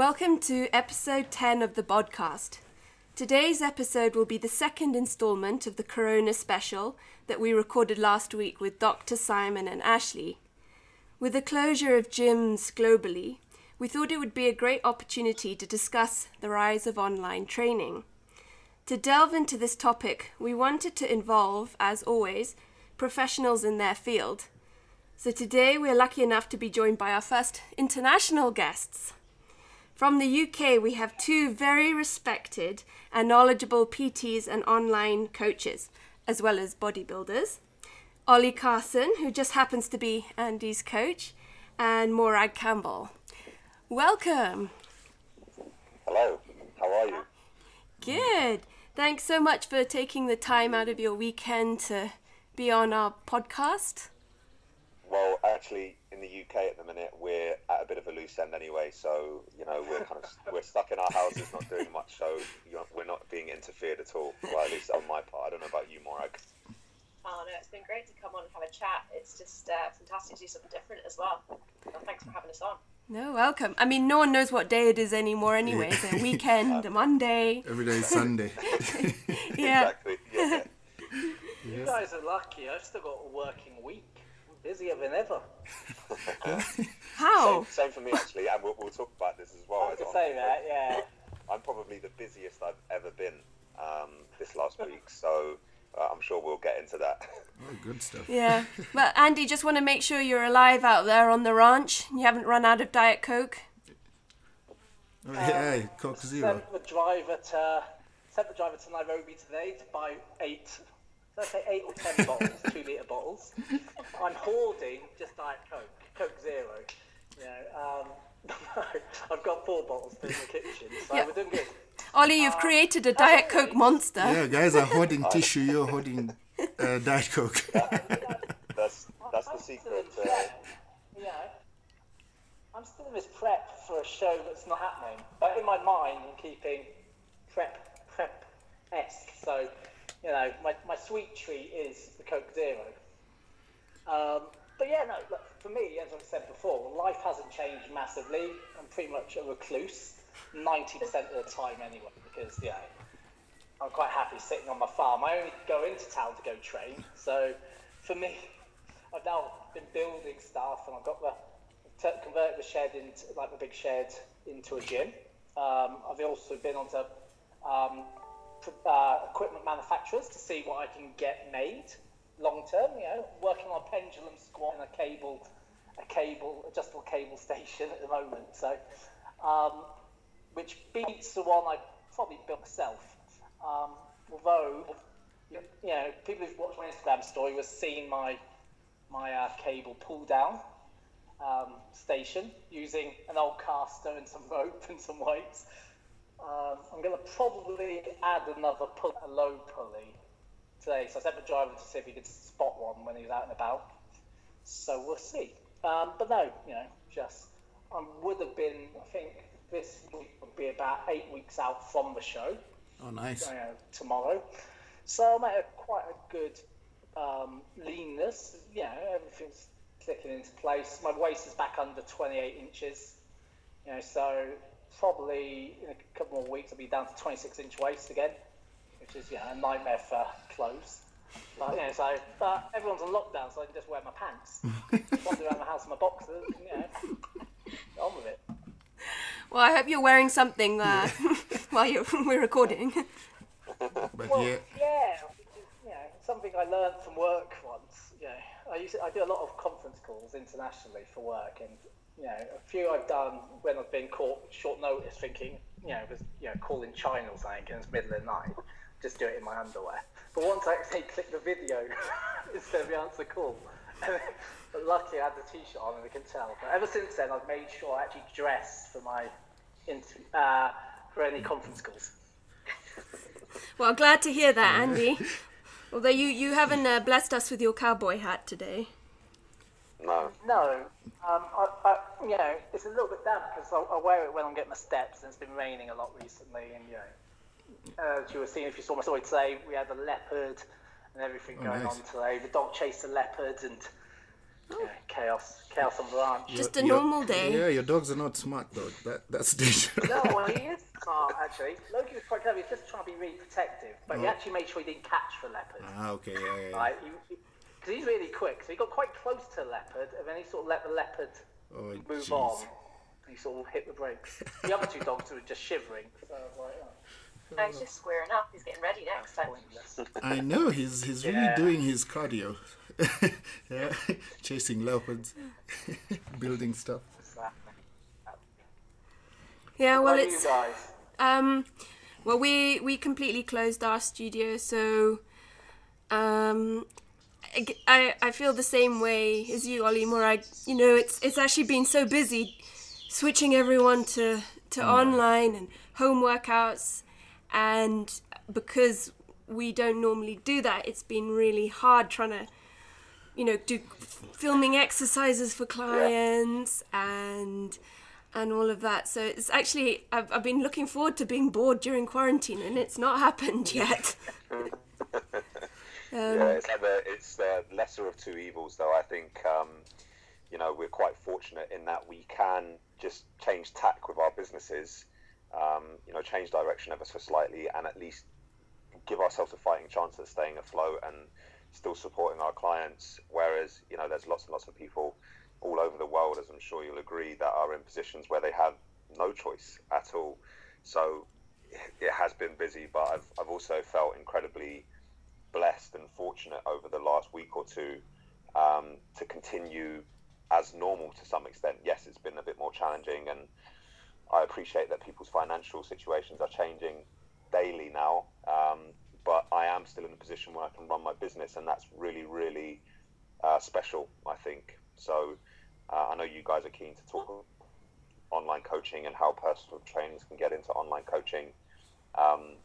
Welcome to episode 10 of the podcast. Today's episode will be the second installment of the Corona special that we recorded last week with Dr. Simon and Ashley. With the closure of gyms globally, we thought it would be a great opportunity to discuss the rise of online training. To delve into this topic, we wanted to involve, as always, professionals in their field. So today we're lucky enough to be joined by our first international guests. From the UK, we have two very respected and knowledgeable PTs and online coaches, as well as bodybuilders. Ollie Carson, who just happens to be Andy's coach, and Morag Campbell. Welcome. Hello, how are you? Good. Thanks so much for taking the time out of your weekend to be on our podcast. Well, actually, in the UK at the minute, we're at a bit of a loose end anyway. So you know, we're kind of we're stuck in our houses, not doing much. So you know, we're not being interfered at all. Well, at least on my part. I don't know about you, Morag. Oh no, it's been great to come on and have a chat. It's just uh, fantastic to do something different as well. well. Thanks for having us on. No, welcome. I mean, no one knows what day it is anymore anyway. It's a weekend, a Monday. Every day is Sunday. Yeah. Exactly. Yeah. You guys are lucky. I've still got a working week. I'm busier than ever. How? Same, same for me actually, and we'll, we'll talk about this as well. I as could on- say that, yeah. I'm probably the busiest I've ever been um, this last week, so uh, I'm sure we'll get into that. Oh, good stuff. Yeah. But Andy, just want to make sure you're alive out there on the ranch. You haven't run out of Diet Coke. Oh, yeah, Coke Zero. Sent the driver to sent the driver to Nairobi today to buy eight. Did I say eight or ten bottles, two litre bottles? I'm hoarding just Diet Coke, Coke Zero. You know, um, I've got four bottles in the kitchen, so Yeah. we're doing good. Ollie, you've created a Diet Coke monster. Yeah, guys are hoarding tissue. You're hoarding uh, Diet Coke. That's that's the I'm secret. still in Uh, prep, you know, I'm still in this prep for a show that's not happening. But in my mind, I'm keeping prep prep esque. So, you know, my, my sweet treat is the Coke Zero. Um, but yeah, no, look, for me, as I've said before, life hasn't changed massively. I'm pretty much a recluse, 90% of the time anyway, because, yeah, I'm quite happy sitting on my farm. I only go into town to go train. So for me, I've now been building stuff and I've got the t- converted the shed into like the big shed into a gym. Um, I've also been onto um, uh, equipment manufacturers to see what I can get made long term. You know, working on a pendulum squat and a cable, a cable adjustable cable station at the moment. So, um, which beats the one I probably built myself. Um, although, you know, people who've watched my Instagram story have seen my my uh, cable pull down um, station using an old caster and some rope and some weights. Um, I'm going to probably add another pull, a low pulley today. So I sent the driver to see if he could spot one when he was out and about. So we'll see. Um, but no, you know, just I would have been. I think this week would be about eight weeks out from the show Oh, nice. you know, tomorrow. So I'm at a, quite a good um, leanness. You know, everything's clicking into place. My waist is back under 28 inches. You know, so probably in a couple more weeks I'll be down to 26 inch waist again, which is you know a nightmare for clothes. But you know, so but everyone's on lockdown, so I can just wear my pants, wander around the house in my boxers. You know, get on with it. Well, I hope you're wearing something uh, while you're, we're recording. But Well, yeah, yeah, you know, something I learned from work once. You know, I used to, I do a lot of conference calls internationally for work, and you know, a few I've done when I've been caught short notice, thinking, you know, was you know, calling China or something, and it's middle of the night, just do it in my underwear. But once I actually click the video instead of the answer call. But luckily, I had the t-shirt on and I can tell. But ever since then, I've made sure I actually dress for my inter- uh, for any conference calls. Well, glad to hear that, Andy. Although you, you haven't uh, blessed us with your cowboy hat today. No. No, um, I, I, you know, it's a little bit damp because I, I wear it when I'm getting my steps, and it's been raining a lot recently. And you know, as you were seeing, if you saw my story today, we had a leopard and everything Oh, going nice. on today. The dog chased the leopard, and Yeah, chaos, chaos on the ranch. Just a Your- normal day. Yeah, your dogs are not smart though. That that's dangerous. No, well, he is smart actually. Loki was quite clever. He was just trying to be really protective, but he Oh. actually made sure he didn't catch the leopard. ah, okay, yeah, yeah. yeah. Right, because he's really quick. So he got quite close to leopard, and then he sort of let the leopard Oh, move jeez. on. He sort of hit the brakes. The other two dogs were just shivering. So I was like, oh, No, he's just squaring up. He's getting ready next time. I know he's he's really Yeah. doing his cardio. yeah, chasing leopards, building stuff. Yeah, well, it's um, well, we we completely closed our studio, so I g- I, I feel the same way as you, Ollie. More, I you know, it's it's actually been so busy switching everyone to to online and home workouts, and because we don't normally do that, it's been really hard trying to you know do filming exercises for clients and and all of that. So it's actually I've, I've been looking forward to being bored during quarantine and it's not happened yet yeah, it's like the it's the lesser of two evils, though. I think um, you know we're quite fortunate in that we can just change tack with our businesses, um, you know, change direction ever so slightly, and at least give ourselves a fighting chance at staying afloat and still supporting our clients. Whereas you know, there's lots and lots of people all over the world, as I'm sure you'll agree, that are in positions where they have no choice at all. So it has been busy, but I've I've also felt incredibly blessed and fortunate over the last week or two um, to continue as normal to some extent. Yes, it's been a bit more challenging, and I appreciate that people's financial situations are changing daily now. Um, but I am still in a position where I can run my business, and that's really, really uh, special, I think. So uh, I know you guys are keen to talk online coaching and how personal trainers can get into online coaching. Um,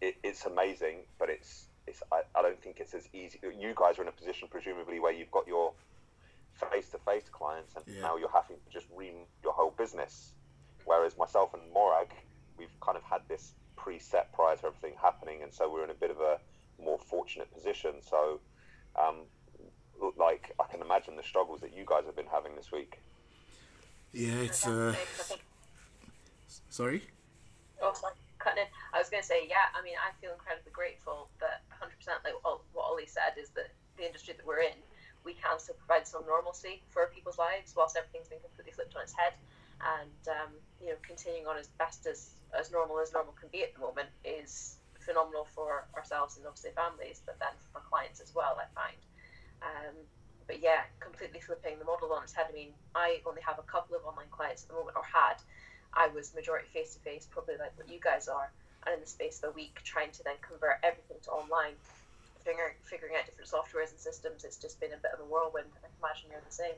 it, it's amazing, but it's it's I, I don't think it's as easy. You guys are in a position, presumably, where you've got your face-to-face clients, and Yeah. now you're having to just re your whole business. Whereas myself and Morag, we've kind of had this preset prior to everything happening, and so we're in a bit of a more fortunate position. So, um, like, I can imagine the struggles that you guys have been having this week. Yeah, it's uh, sorry. Oh, sorry, cutting in. I was going to say, yeah. I mean, I feel incredibly grateful that 100% like what Ollie said is that the industry that we're in, we can still provide some normalcy for people's lives whilst everything's been completely flipped on its head. And um, you know, continuing on as best as as normal as normal can be at the moment is phenomenal for ourselves and obviously families, but then for clients as well. I find. Um, but yeah, completely flipping the model on its head. I mean, I only have a couple of online clients at the moment, or had. I was majority face to face, probably like what you guys are, and in the space of a week, trying to then convert everything to online, figuring figuring out different softwares and systems. It's just been a bit of a whirlwind. I can imagine you're the same.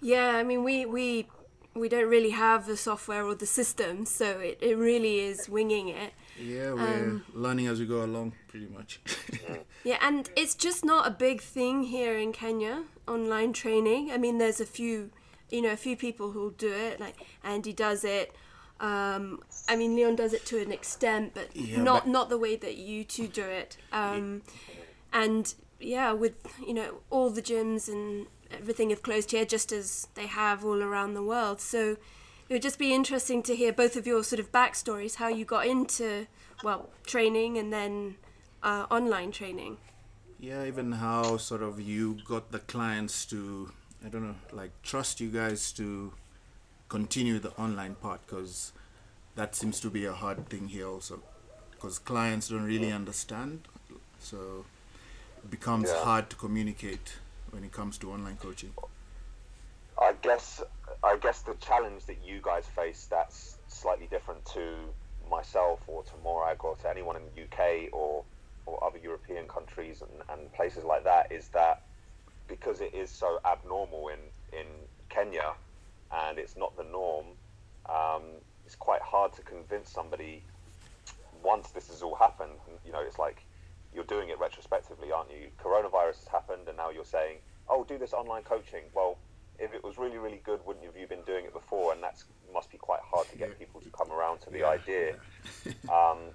yeah i mean we we we don't really have the software or the system so it, it really is winging it Yeah, we're um, learning as we go along, pretty much. Yeah, and it's just not a big thing here in Kenya, online training. I mean, there's a few, you know, a few people who'll do it, like Andy does it. Um, I mean, Leon does it to an extent, but Yeah, not but- not the way that you two do it. Um, and yeah, with you know all the gyms and everything have closed here, just as they have all around the world. So it would just be interesting to hear both of your sort of backstories, how you got into well training and then uh, online training. yeah, even how sort of you got the clients to, I don't know, like trust you guys to continue the online part because that seems to be a hard thing here also because clients don't really understand so it becomes Yeah. hard to communicate when it comes to online coaching I guess I guess the challenge that you guys face that's slightly different to myself or to Morag or to anyone in the UK or or other European countries and, and places like that is that because it is so abnormal in, in Kenya and it's not the norm, um, it's quite hard to convince somebody once this has all happened. You know, it's like you're doing it retrospectively, aren't you? Coronavirus has happened, and now you're saying, "Oh, do this online coaching." Well, if it was really, really good, wouldn't you have you been doing it before? And that's must be quite hard to get people to come around to the Yeah, idea. um,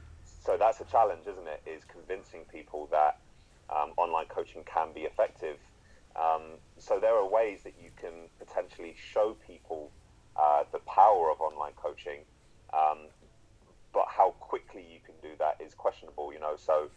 so that's a challenge, isn't it? Is convincing people that um, online coaching can be effective. Um, so there are ways that you can potentially show people uh, the power of online coaching, um, but how quickly you can do that is questionable. You know, so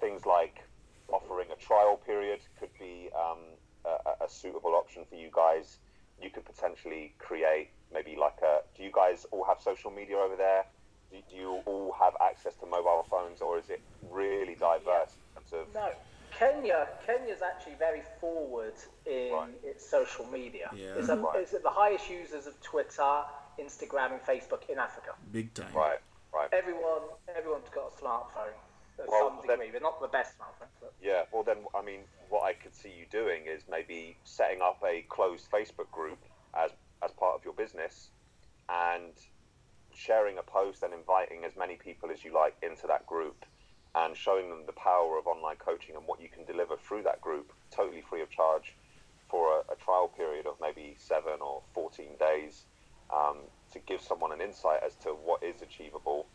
things like offering a trial period could be um, a, a, suitable option for you guys. You could potentially create maybe like a. Do you guys all have social media over there? Do, do you all have access to mobile phones, or is it really diverse in terms of? No. Kenya, Kenya's actually very forward in Right. its social media. Yeah. It's, a, Right. it's the highest users of Twitter, Instagram, and Facebook in Africa. Big time. Right, right. Everyone, everyone's got a smartphone at Well, some then- degree. They're not the best smartphones, but Yeah, well, then, I mean, what I could see you doing is maybe setting up a closed Facebook group as, as part of your business and sharing a post and inviting as many people as you like into that group and showing them the power of online coaching and what you can deliver through that group totally free of charge for a, a trial period of maybe seven or 14 days um, to give someone an insight as to what is achievable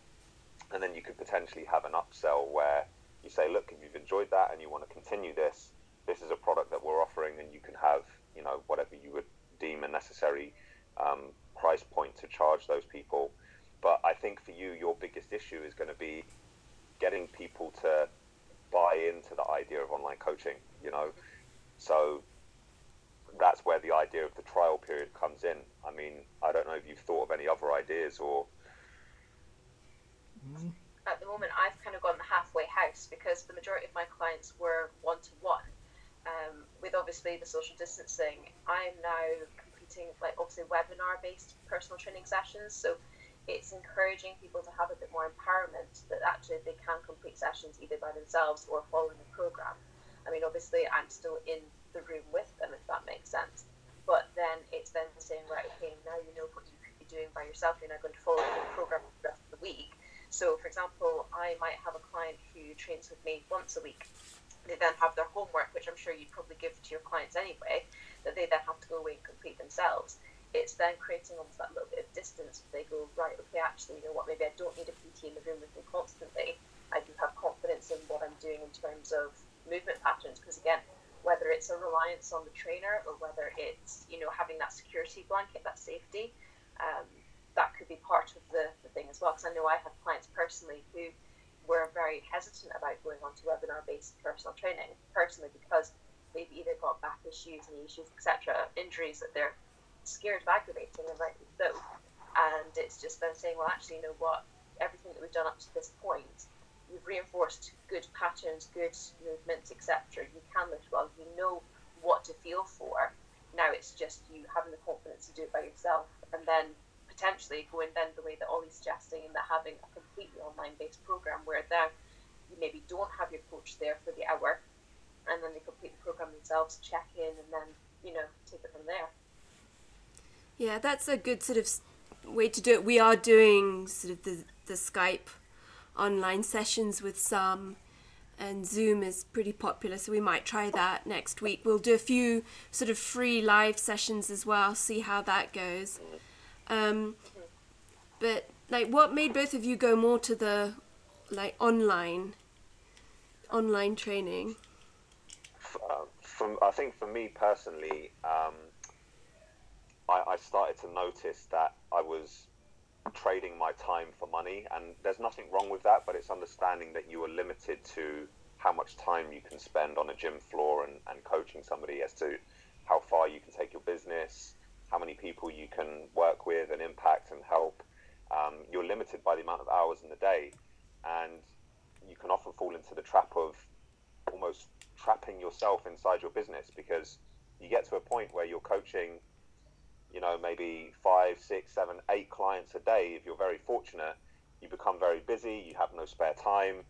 and then you could potentially have an upsell where you say, look, if you've enjoyed that and you want to continue this, this is a product that we're offering, and you can have, you know, whatever you would deem a necessary um, price point to charge those people. But I think for you, your biggest issue is going to be getting people to buy into the idea of online coaching. You know, so that's where the idea of the trial period comes in. I mean, I don't know if you've thought of any other ideas or mm-hmm. at the moment I've kind of gone the halfway house because the majority of my clients were one to one. With obviously the social distancing, I'm now completing like obviously webinar based personal training sessions. So it's encouraging people to have a bit more empowerment that actually they can complete sessions either by themselves or following the program. I mean, obviously I'm still in the room with them if that makes sense. But then it's then saying, right, okay, now you know what you could be doing by yourself. You're now going to follow the program for the rest of the week. So, for example, I might have a client who trains with me once a week. They then have their homework, which I'm sure you'd probably give to your clients anyway, that they then have to go away and complete themselves. It's then creating almost that little bit of distance. They go, right, okay, actually, you know what, maybe I don't need a PT in the room with me constantly. I do have confidence in what I'm doing in terms of movement patterns, because again, whether it's a reliance on the trainer or whether it's, you know, having that security blanket, that safety, um, that could be part of the, the thing as well. Because I know I have clients personally who were very hesitant about going on to webinar based personal training, personally because they've either got back issues, knee issues, etc., injuries that they're scared of aggravating, and rightly so. And it's just then saying, well, actually, you know what? Everything that we've done up to this point, you've reinforced good patterns, good movements, etc. You can lift well. You know what to feel for. Now it's just you having the confidence to do it by yourself, and then potentially going then the way that Ollie's suggesting, in that having a completely online based program where then you maybe don't have your coach there for the hour, and then they complete the program themselves, check in, and then you know take it from there. Yeah, that's a good sort of way to do it. We are doing sort of the, the Skype online sessions with some, and Zoom is pretty popular, so we might try that next week. We'll do a few sort of free live sessions as well, see how that goes. Um, but like, what made both of you go more to the like online online training? Uh, from I think for me personally, um, I, I started to notice that I was trading my time for money, and there's nothing wrong with that. But it's understanding that you are limited to how much time you can spend on a gym floor and, and coaching somebody as to how far you can take your business, how many people you can work with and impact and help. Um, you're limited by the amount of hours in the day, and you can often fall into the trap of almost trapping yourself inside your business because you get to a point where you're coaching, you know, maybe five, six, seven, eight clients a day. If you're very fortunate, you become very busy, you have no spare time.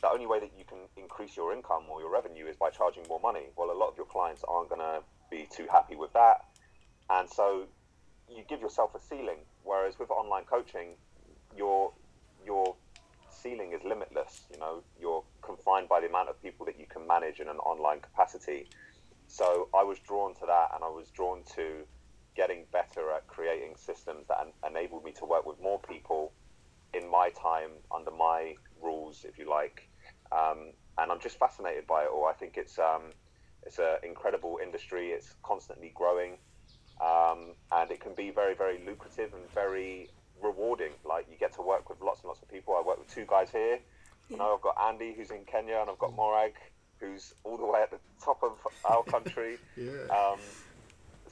The only way that you can increase your income or your revenue is by charging more money. Well, a lot of your clients aren't going to be too happy with that. And so you give yourself a ceiling. Whereas with online coaching, your your ceiling is limitless. You know, you're confined by the amount of people that you can manage in an online capacity. So I was drawn to that, and I was drawn to getting better at creating systems that en- enabled me to work with more people in my time under my rules, if you like. Um, and I'm just fascinated by it all. I think it's um, it's an incredible industry. It's constantly growing, um, and it can be very, very lucrative and very rewarding. Like you get to work with lots and lots of people. I work with two guys here. You know, I've got Andy who's in Kenya, and I've got Morag who's all the way at the top of our country. Yeah. Um,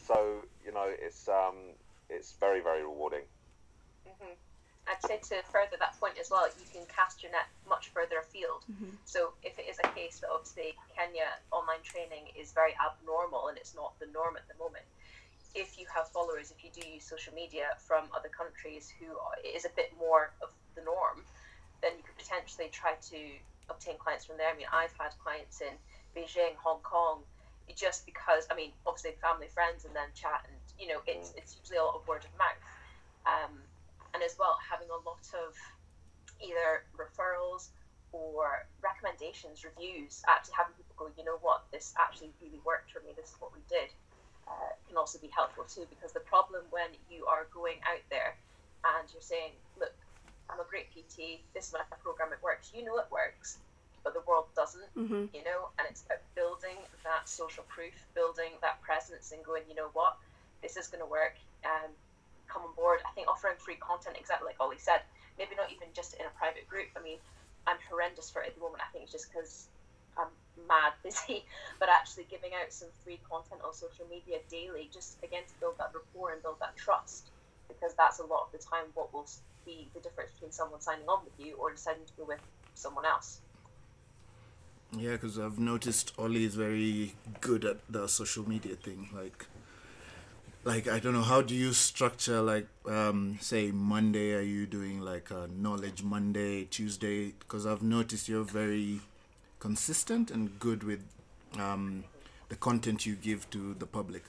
so you know, it's um, it's very, very rewarding. Mm-hmm. I'd say to further that point as well, you can cast your net much further afield. So if it is a case that obviously Kenya online training is very abnormal and it's not the norm at the moment, if you have followers, if you do use social media from other countries who are, it is a bit more of the norm, then you could potentially try to obtain clients from there. I mean, I've had clients in Beijing, Hong Kong, just because I mean, obviously family, friends, and then chat, and you know, it's it's usually a lot of word of mouth, um, and as well having a lot of either referrals or recommendations, reviews, actually having people go, you know what, this actually really worked for me. This is what we did. Uh, can also be helpful too, because the problem when you are going out there and you're saying, look, I'm a great PT. This is my program. It works. You know it works, but the world doesn't. Mhm. You know, and it's about building that social proof, building that presence, and going, you know what, this is going to work. Um, come on board. I think offering free content, exactly like Ollie said, maybe not even just in a private group. I mean, I'm horrendous for it at the moment. I think it's just because I'm mad busy, but actually giving out some free content on social media daily, just again to build that rapport and build that trust, because that's a lot of the time what will be the difference between someone signing on with you or deciding to go with someone else. Yeah, because I've noticed Ollie is very good at the social media thing. Like, like I don't know how do you structure like um, say Monday? Are you doing like a knowledge Monday, Tuesday? Because I've noticed you're very consistent and good with um, the content you give to the public.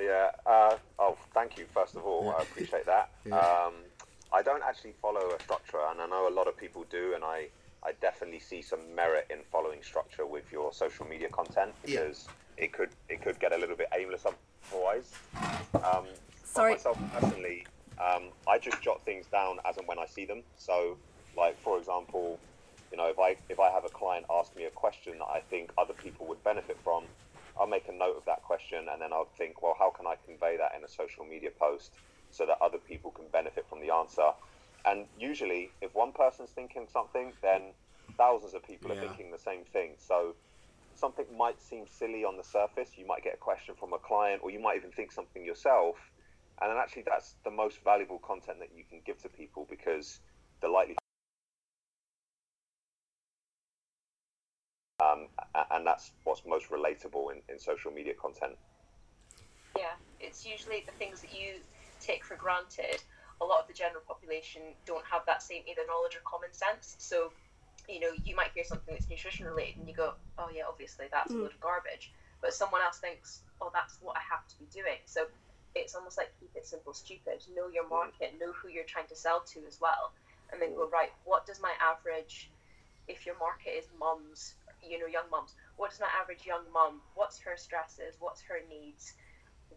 Yeah. Uh, oh, thank you. First of all, Yeah. I appreciate that. Yeah. Um, I don't actually follow a structure, and I know a lot of people do, and I, I definitely see some merit in following structure with your social media content Yeah. because it could it could get a little bit aimless otherwise. Um, Sorry. Myself personally, um, I just jot things down as and when I see them. So, like for example, you know, if I if I have a client ask me a question that I think other people would benefit from, I'll make a note of that question and then I'll think, well, how can I convey that in a social media post so that other people can benefit from the answer? And usually, if one person's thinking something, then thousands of people are thinking the same thing. So something might seem silly on the surface. You might get a question from a client, or you might even think something yourself. And then actually, that's the most valuable content that you can give to people because the likelihood. Um, a- and that's what's most relatable in, in social media content. Yeah, it's usually the things that you take for granted. A lot of the general population don't have that same either knowledge or common sense. So, you know, you might hear something that's nutrition related and you go, oh, yeah, obviously that's a Mm. load of garbage. But someone else thinks, oh, that's what I have to be doing. So it's almost like keep it simple, stupid. Know your market, know who you're trying to sell to as well. And then go, right, what does my average, if your market is mums, you know, young mums, what does my average young mum, what's her stresses, what's her needs?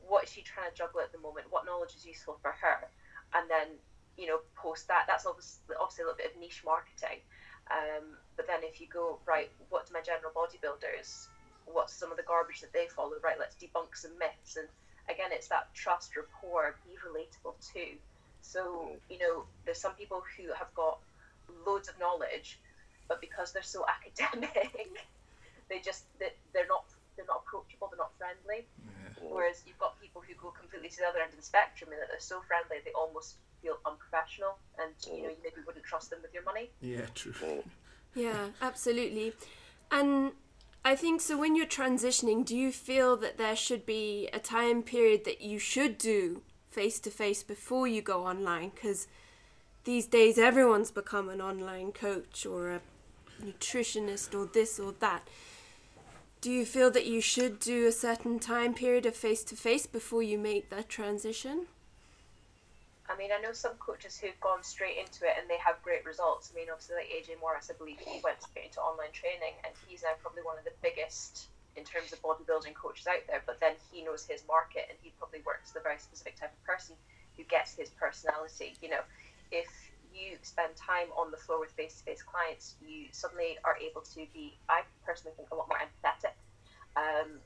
what is she trying to juggle at the moment? What knowledge is useful for her? And then, you know, post that. That's obviously, obviously a little bit of niche marketing. Um, but then if you go, right, what do my general bodybuilders, what's some of the garbage that they follow? Right, let's debunk some myths. And again, it's that trust, rapport, be relatable too. So, you know, there's some people who have got loads of knowledge, but because they're so academic, they just, they, they're not they're not approachable, they're not friendly. Whereas you've got people who go completely to the other end of the spectrum and that they're so friendly they almost feel unprofessional and you know you maybe wouldn't trust them with your money. Yeah, true. Yeah, absolutely. And I think so when you're transitioning, do you feel that there should be a time period that you should do face to face before you go online? Because these days everyone's become an online coach or a nutritionist or this or that. Do you feel that you should do a certain time period of face to face before you make that transition? I mean, I know some coaches who've gone straight into it and they have great results. I mean, obviously, like AJ Morris, I believe he went straight into online training and he's now probably one of the biggest in terms of bodybuilding coaches out there. But then he knows his market and he probably works a very specific type of person who gets his personality. You know, if you spend time on the floor with face to face clients, you suddenly are able to be, I personally think, a lot more empathetic. Um,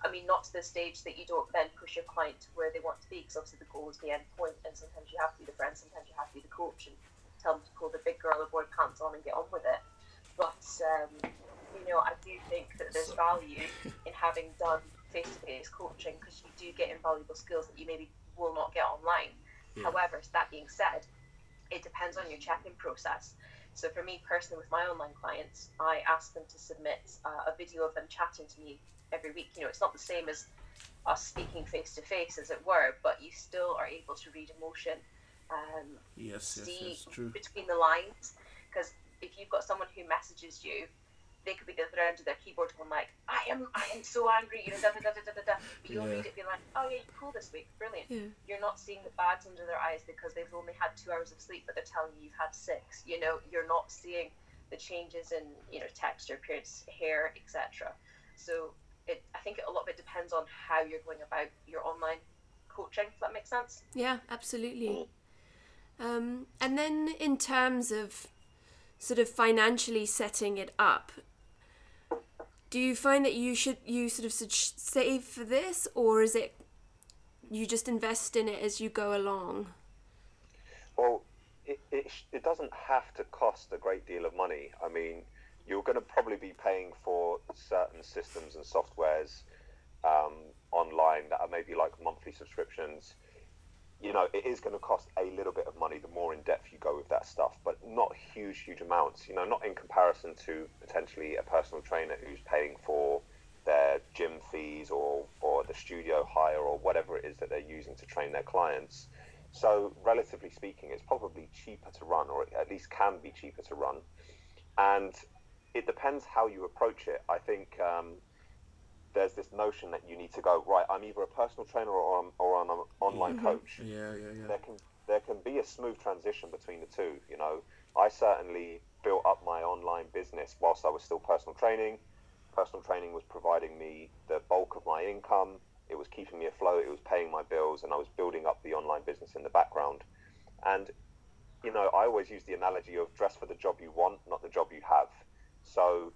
I mean, not to the stage that you don't then push your client to where they want to be, because obviously the goal is the end point, and sometimes you have to be the friend, sometimes you have to be the coach, and tell them to pull the big girl or boy pants on and get on with it. But um, you know, I do think that there's value in having done face-to-face coaching because you do get invaluable skills that you maybe will not get online. Yeah. However, that being said, it depends on your check-in process. So for me personally, with my online clients, I ask them to submit uh, a video of them chatting to me every week. You know, it's not the same as us speaking face to face, as it were, but you still are able to read emotion, um, Yes, yes, see yes, true. between the lines. Because if you've got someone who messages you, they could be the other end of their keyboard going like, "I am, I am so angry," you know, da da da da da da. da. But you'll Yeah. read it, be like, "Oh yeah, you're cool this week, brilliant." Yeah. You're not seeing the bags under their eyes because they've only had two hours of sleep, but they're telling you you've had six. You know, you're not seeing the changes in you know texture, appearance, hair, etc. So it, I think it, a lot of it depends on how you're going about your online coaching. If that makes sense. Yeah, absolutely. Um, and then in terms of sort of financially setting it up, do you find that you should you sort of should save for this, or is it you just invest in it as you go along? Well, it, it, it doesn't have to cost a great deal of money. I mean, you're going to probably be paying for certain systems and softwares um, online that are maybe like monthly subscriptions. You know, it is going to cost a little bit of money the more in depth you go with that stuff, but not huge, huge amounts. You know, not in comparison to potentially a personal trainer who's paying for their gym fees or, or the studio hire or whatever it is that they're using to train their clients. So, relatively speaking, it's probably cheaper to run, or at least can be cheaper to run. And it depends how you approach it. I think um, there's this notion that you need to go right. I'm either a personal trainer or I'm, or I'm an online coach. Yeah, yeah, yeah. There can there can be a smooth transition between the two. You know, I certainly built up my online business whilst I was still personal training. Personal training was providing me the bulk of my income. It was keeping me afloat. It was paying my bills, and I was building up the online business in the background. And you know, I always use the analogy of dress for the job you want, not the job you have. So,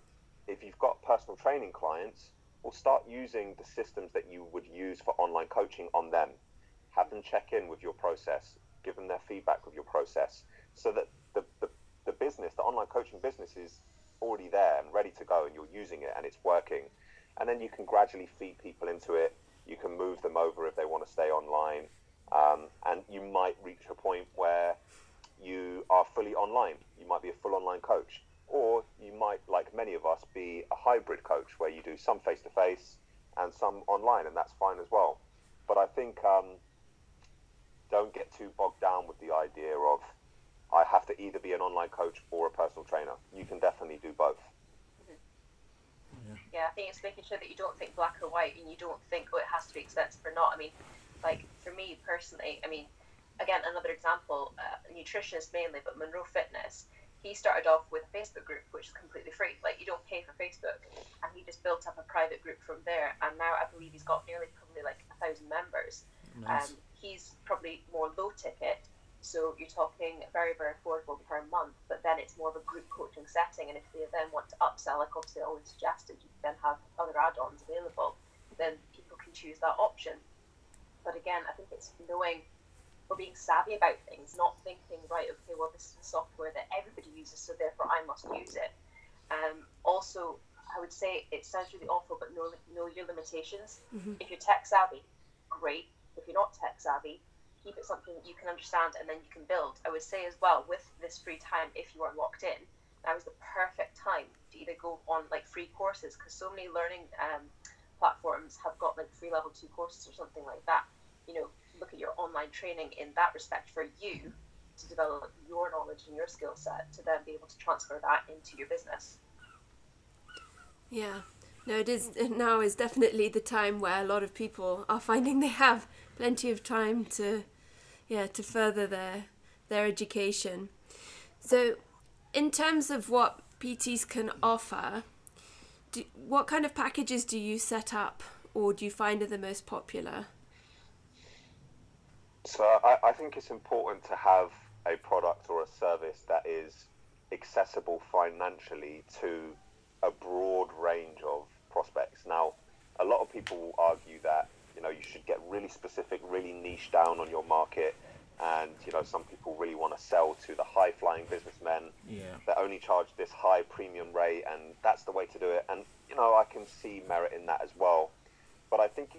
if you've got personal training clients, well, start using the systems that you would use for online coaching on them. Have them check in with your process, give them their feedback with your process, so that the, the, the business, the online coaching business, is already there and ready to go, and you're using it and it's working. And then you can gradually feed people into it. You can move them over if they want to stay online. Um, and you might reach a point where you are fully online. You might be a full online coach. Or you might, like many of us, be a hybrid coach where you do some face to face and some online, and that's fine as well. But I think um, don't get too bogged down with the idea of I have to either be an online coach or a personal trainer. You can definitely do both. Yeah, I think it's making sure that you don't think black or white and you don't think, oh, it has to be expensive or not. I mean, like for me personally, I mean, again, another example, uh, nutritionist mainly, but Monroe Fitness, he started off with a Facebook group, which is completely free. Like, you don't pay for Facebook. And he just built up a private group from there. And now I believe he's got nearly probably like a thousand members. Nice. Um, he's probably more low ticket. So you're talking very, very affordable per month, but then it's more of a group coaching setting. And if they then want to upsell, like obviously I always suggested, you then have other add-ons available, then people can choose that option. But again, I think it's knowing being savvy about things, not thinking, right, okay, well, this is the software that everybody uses, so therefore I must use it. Um, also, I would say it sounds really awful, but know, know your limitations. If you're tech savvy, great. If you're not tech savvy, keep it something that you can understand and then you can build. I would say as well, with this free time, if you are locked in, now is the perfect time to either go on like free courses because so many learning um, platforms have got like free level two courses or something like that. You know, look at your online training in that respect for you to develop your knowledge and your skill set to then be able to transfer that into your business. Yeah. No, it is now is definitely the time where a lot of people are finding they have plenty of time to yeah, to further their their education. So in terms of what PTs can offer, do, what kind of packages do you set up or do you find are the most popular? So I, I think it's important to have a product or a service that is accessible financially to a broad range of prospects. Now, a lot of people will argue that you know you should get really specific, really niche down on your market, and you know some people really want to sell to the high flying businessmen Yeah. that only charge this high premium rate, and that's the way to do it. And you know I can see merit in that as well, but I think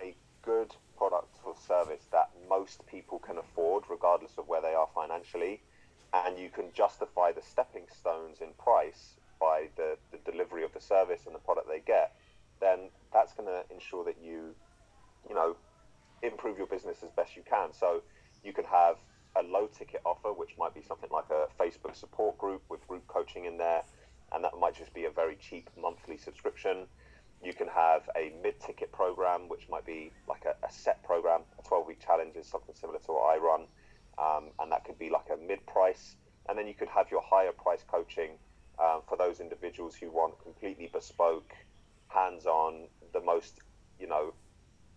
a good product or service that most people can afford, regardless of where they are financially, and you can justify the stepping stones in price by the, the delivery of the service and the product they get, then that's going to ensure that you, you know, improve your business as best you can. So you could have a low ticket offer, which might be something like a Facebook support group with group coaching in there, and that might just be a very cheap monthly subscription. You can have a mid ticket program, which might be like a, a set program. A 12 week challenge is something similar to what I run, um, and that could be like a mid price. And then you could have your higher price coaching um, for those individuals who want completely bespoke, hands on, the most, you know,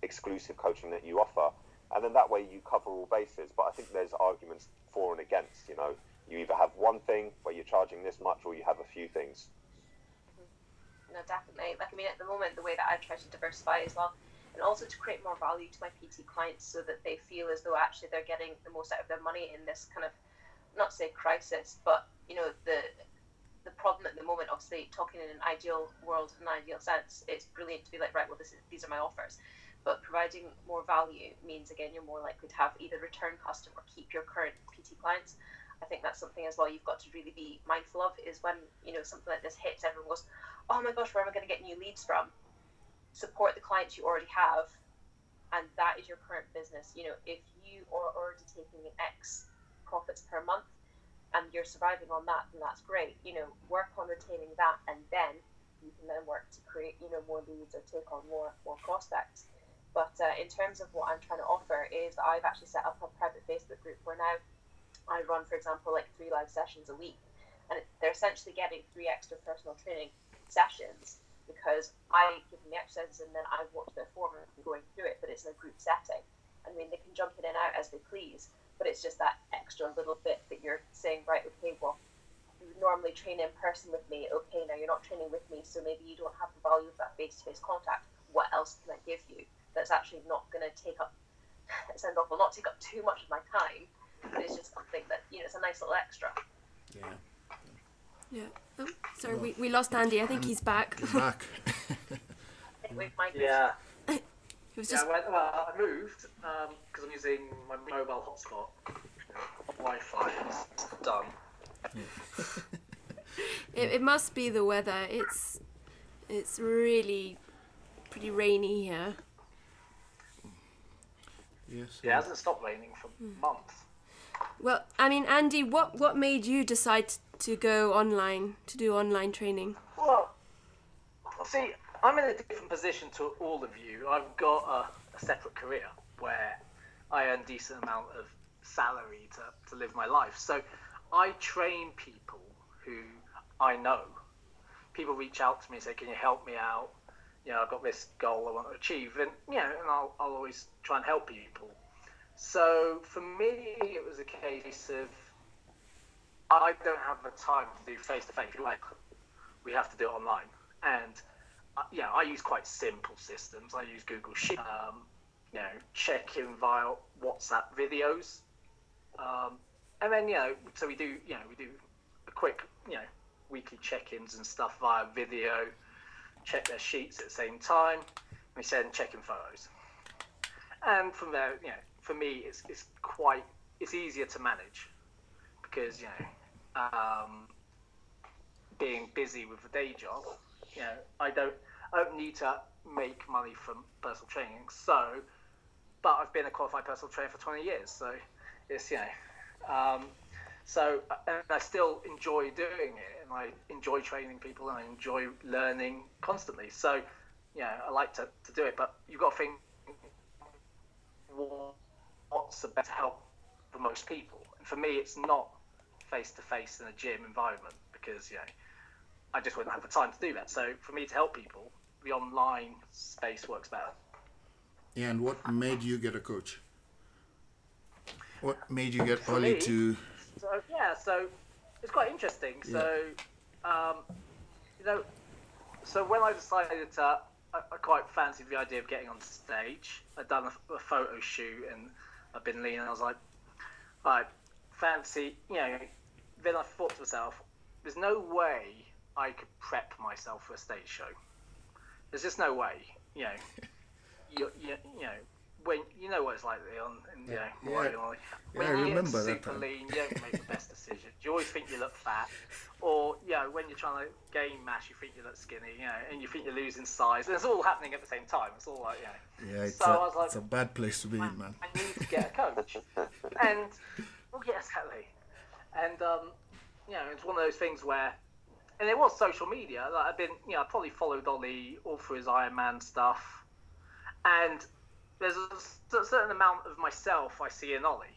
exclusive coaching that you offer. And then that way you cover all bases. But I think there's arguments for and against. You know, you either have one thing where you're charging this much, or you have a few things. No, definitely. Like I mean, at the moment, the way that I try to diversify as well, and also to create more value to my PT clients, so that they feel as though actually they're getting the most out of their money in this kind of, not say crisis, but you know the the problem at the moment. Obviously, talking in an ideal world, an ideal sense, it's brilliant to be like, right, well, is these are my offers. But providing more value means again you're more likely to have either return customer or keep your current PT clients. I think that's something as well you've got to really be mindful of is when you know something like this hits, everyone goes, "Oh my gosh, where am I going to get new leads from?" Support the clients you already have, and that is your current business. You know, if you are already taking an X profits per month, and you're surviving on that, then that's great. You know, work on retaining that, and then you can then work to create you know more leads or take on more more prospects. But uh, in terms of what I'm trying to offer is I've actually set up a private Facebook group where now I run, for example, like three live sessions a week, and they're essentially getting three extra personal training sessions because I give them the exercises and then I watch their form and going through it, but it's in a group setting. I mean, they can jump in and out as they please, but it's just that extra little bit that you're saying, right, okay, well, you normally train in person with me. Okay, now you're not training with me, so maybe you don't have the value of that face to face contact. What else can I give you that's actually not going to take up, it sounds awful, not take up too much of my time, but it's just something that, you know, it's a nice little extra. Yeah. Yeah. Oh, sorry, we, we lost Andy. I think he's back. He's back. Yeah. It was Yeah, just I went, well, I moved um, because I'm using my mobile hotspot. Wi-Fi is done. it, it must be the weather. It's it's really pretty rainy here. yes. Yeah, it hasn't stopped raining for hmm. months. Well, I mean, Andy, what what made you decide to go online to do online training? Well, see, I'm in a different position to all of you. I've got a, a separate career where I earn decent amount of salary to, to live my life. So I train people who I know. People reach out to me and say, "Can you help me out? You know, I've got this goal I want to achieve," and you know, and I'll, I'll always try and help people. So for me, it was a case of I don't have the time to do face to face. We have to do it online, and uh, yeah, I use quite simple systems. I use Google Sheet, um, you know, check in via WhatsApp videos, um, and then you know, so we do, you know, we do a quick, you know, weekly check-ins and stuff via video. Check their sheets at the same time. We send check-in photos, and from there, you know, for me, it's it's quite it's easier to manage because you know, um, being busy with a day job, you know, I don't I don't need to make money from personal training. So, but I've been a qualified personal trainer for 20 years, so it's you know, um, so and I still enjoy doing it, and I enjoy training people, and I enjoy learning constantly. So, yeah, I like to, to do it, but you've got to think what's the best help for most people. And for me, it's not face to face in a gym environment because you know I just wouldn't have the time to do that. So for me to help people, the online space works better. Yeah, and what made you get a coach? What made you get Ollie me? to? So yeah, so it's quite interesting. So um, you know, so when I decided to I, I quite fancied the idea of getting on stage. I'd done a, a photo shoot and I'd been leaning. I was like, right, fancy, you know. Then I thought to myself, there's no way I could prep myself for a stage show. There's just no way, you know. You, you, you know, when you know what it's like Leon, and Yeah. you know, Yeah. you know, Yeah, when I you remember get that super time. lean, you don't make the best decisions. You always think you look fat, or you know, when you're trying to gain mass, you think you look skinny, you know, and you think you're losing size. And it's all happening at the same time. It's all like, you know, Yeah, it's, So a, I was like- it's a bad place to be in, man. I need to get a coach. and well, yeah, exactly. And um, you know, it's one of those things where, and it was social media. Like I've been, you know, I probably followed Ollie all through his Ironman stuff, and there's a certain amount of myself I see in Ollie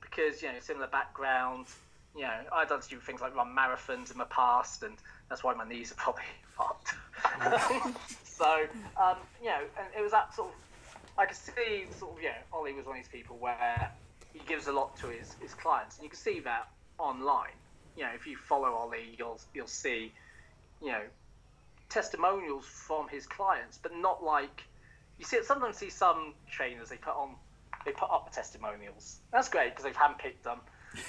because you know similar background. You know, I've done stupid things like run marathons in my past, and that's why my knees are probably fucked. so, um, you know, and it was that sort of I could see sort of, you know, Ollie was one of these people where he gives a lot to his, his clients, and you can see that online. You know, if you follow Ollie, you'll you'll see, you know, testimonials from his clients, but not like you see. Sometimes see some trainers they put on they put up testimonials. That's great because they've handpicked them.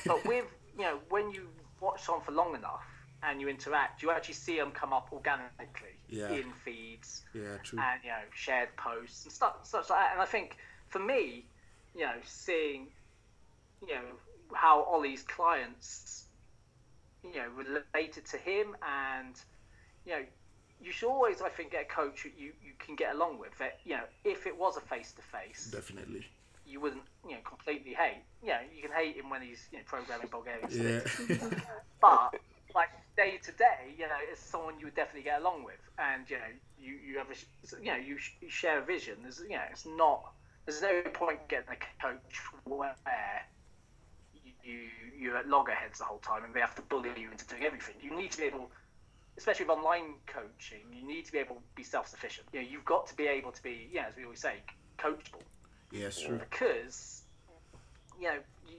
But with you know, when you watch someone for long enough and you interact, you actually see them come up organically Yeah. in feeds Yeah, true. and you know shared posts and stuff such like that. And I think for me, you know, seeing you know how Ollie's clients, you know, related to him, and you know, you should always, I think, get a coach that you you can get along with. That you know, if it was a face to face, Definitely. you wouldn't you know completely hate. You know, you can hate him when he's you know programming Bulgarian Yeah. but like day to day, you know, it's someone you would definitely get along with, and you know, you you have a, you know, you, sh- you share a vision. There's you know, it's not. There's no point getting a coach where you you you're at loggerheads the whole time, and they have to bully you into doing everything. You need to be able. Especially with online coaching, you need to be able to be self-sufficient. You know, you've got to be able to be, yeah, as we always say, coachable yes, true. because you know you,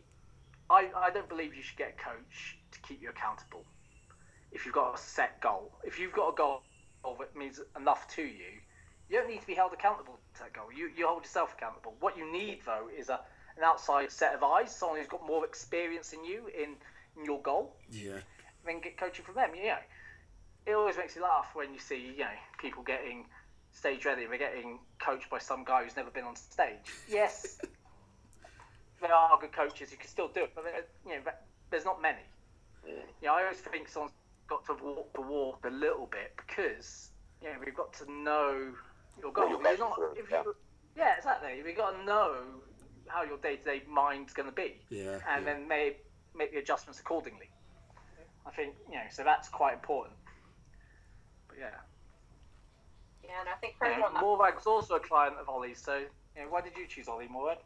I, I don't believe you should get a coach to keep you accountable if you've got a set goal if you've got a goal that means enough to you you don't need to be held accountable to that goal you, you hold yourself accountable what you need though is a, an outside set of eyes someone who's got more experience than you in, in your goal Yeah. then get coaching from them. You know, it always makes you laugh when you see you know people getting stage ready. They're getting coached by some guy who's never been on stage. Yes, there are good coaches who can still do it, but you know, there's not many. You know, I always think someone's got to walk the walk a little bit because you know we've got to know your goal. You're not, if yeah. you, yeah, exactly. We've got to know how your day-to-day mind's going to be Yeah. and yeah. then make make the adjustments accordingly. I think you know, so that's quite important. Yeah, Yeah, and I think you further know, on that. Morag's also a client of Ollie's, so you know, why did you choose Ollie Morag?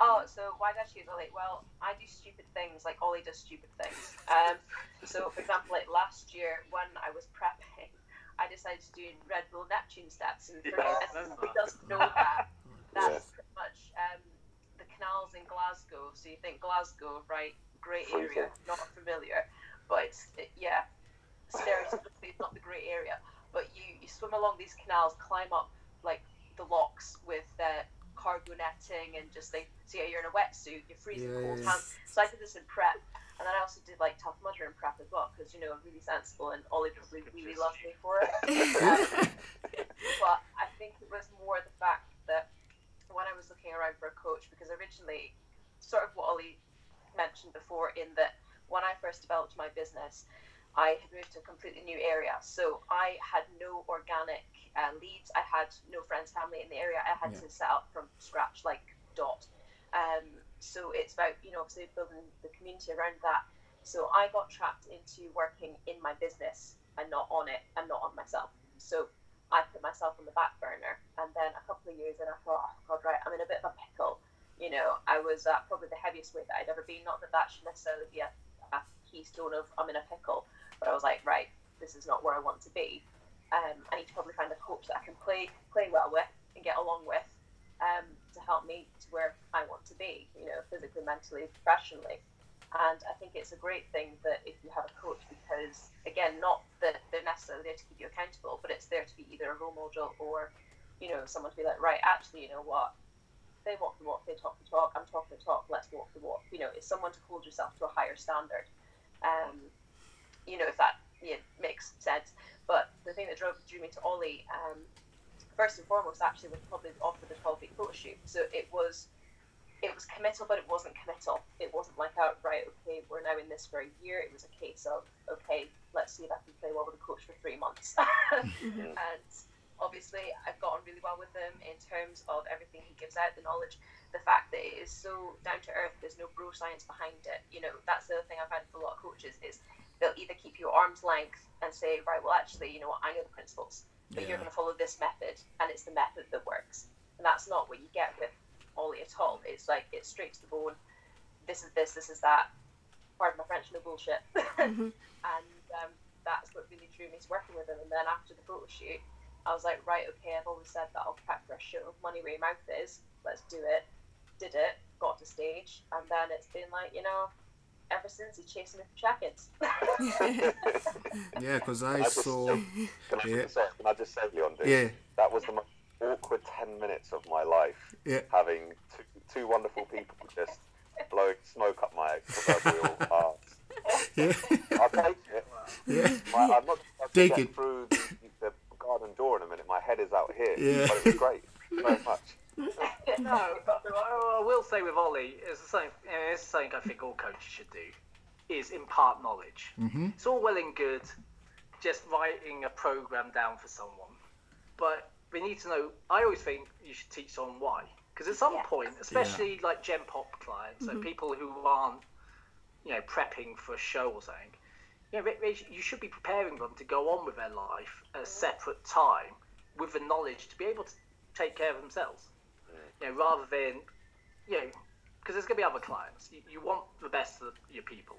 Oh, so why did I choose Ollie? Well, I do stupid things like Ollie does stupid things. Um, so, for example, like last year when I was prepping, I decided to do Red Bull Neptune steps, and for Yeah, anyone who doesn't know that, that's Yeah. pretty much um, the canals in Glasgow. So you think Glasgow, right? Great area, not familiar, but it, yeah, stereotypically it's not the great area. But you you swim along these canals, climb up like the locks with uh, cargo netting and just like so yeah you're in a wetsuit you're freezing cold hands so I did this in prep and then I also did like tough mudder in prep as well because you know I'm really sensible and Ollie probably really loves me for it um, but I think it was more the fact that when I was looking around for a coach because originally sort of what Ollie mentioned before in that when I first developed my business I had moved to a completely new area. So I had no organic uh, leads. I had no friends family in the area. I had Yeah. to set up from scratch like dot. Um, so it's about you know obviously building the community around that. So I got trapped into working in my business and not on it and not on myself. So I put myself on the back burner. And then a couple of years in I thought oh god right I'm in a bit of a pickle. You know I was at probably the heaviest weight that I'd ever been. Not that that should necessarily be a, a keystone of I'm in a pickle but I was like right this is not where I want to be um, I need to probably find a coach that I can play play well with and get along with um, to help me to where I want to be, you know, physically, mentally, professionally. And I think it's a great thing that if you have a coach, because again, not that they're necessarily there to keep you accountable, but it's there to be either a role model or, you know, someone to be like, right, actually, you know what, they walk the walk, they talk the talk, I'm talking the talk, let's walk the walk. You know, it's someone to hold yourself to a higher standard. Um, you know, if that yeah, makes sense. But the thing that drove drew me to Ollie, um, first and foremost, actually, was probably offer the 12 week photo shoot. So it was it was committal, but it wasn't committal. It wasn't like, oh, right, okay, we're now in this for a year. It was a case of, okay, let's see if I can play well with a coach for three months. Mm-hmm. and obviously, I've gotten really well with him in terms of everything he gives out, the knowledge, the fact that it is so down to earth. There's no bro science behind it. You know, that's the other thing I've had with a lot of coaches is they'll either keep you arm's length and say, right, well, actually, you know what, I know the principles, but you're going to follow this method, and it's the method that works. And that's not what you get with Ollie at all. It's like it's straight to the bone. This is this. This is that. Pardon my French, no bullshit. Mhm. and um, that's what really drew me to working with him. And then after the photo shoot, I was like, right, okay, I've always said that I'll prep for a show. Money where your mouth is. Let's do it. Did it. Got to stage, and then it's been like you know, ever since he's chasing me for check-ins. Yeah, because I I just- saw. Can I, Yeah. say, can I just say, Leon, dude, Yeah, that was the most awkward 10 minutes of my life, yeah, having two, two wonderful people just blowing smoke up my proverbial arse. yeah, I'll take it. yeah. My, I'm not going to Take get it. through the, the garden door in a minute. My head is out here. Yeah. But it was great. Thank you very much. No, but I I will say with Ollie, it's something, you know, it's something I think all coaches should do, is impart knowledge. Mm-hmm. It's all well and good just writing a program down for someone, but we need to know. I always think you should teach someone why, because at some Yeah. point, especially like Gen Pop clients, so people who aren't, you know, prepping for a show or something, you know, they- they- you should be preparing them to go on with their life at a separate time with the knowledge to be able to take care of themselves. You know, rather than, you know, because there's going to be other clients. You, you want the best of your people,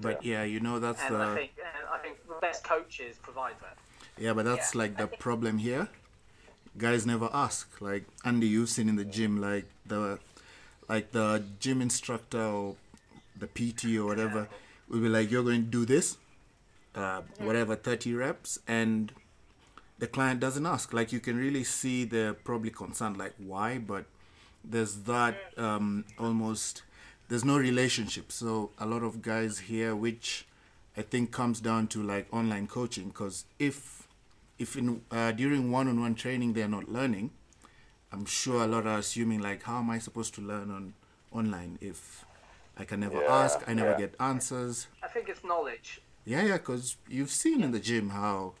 But yeah, you know that's and I the think and I think the best coaches provide that. yeah, but that's Yeah, like the problem here. Guys never ask. Like Andy, you've seen in the gym, like the like the gym instructor or the PT or whatever will be like, "You're going to do this, uh, whatever, 30 reps," and the client doesn't ask. Like you can really see they're probably concerned, like why, but there's that um, almost there's no relationship. So a lot of guys here, which I think comes down to like online coaching, because if if in uh, during one-on-one training they're not learning, I'm sure a lot are assuming like, how am I supposed to learn on online if I can never Yeah, ask, I never yeah. get answers. I think it's knowledge. Yeah, yeah, because you've seen in the gym how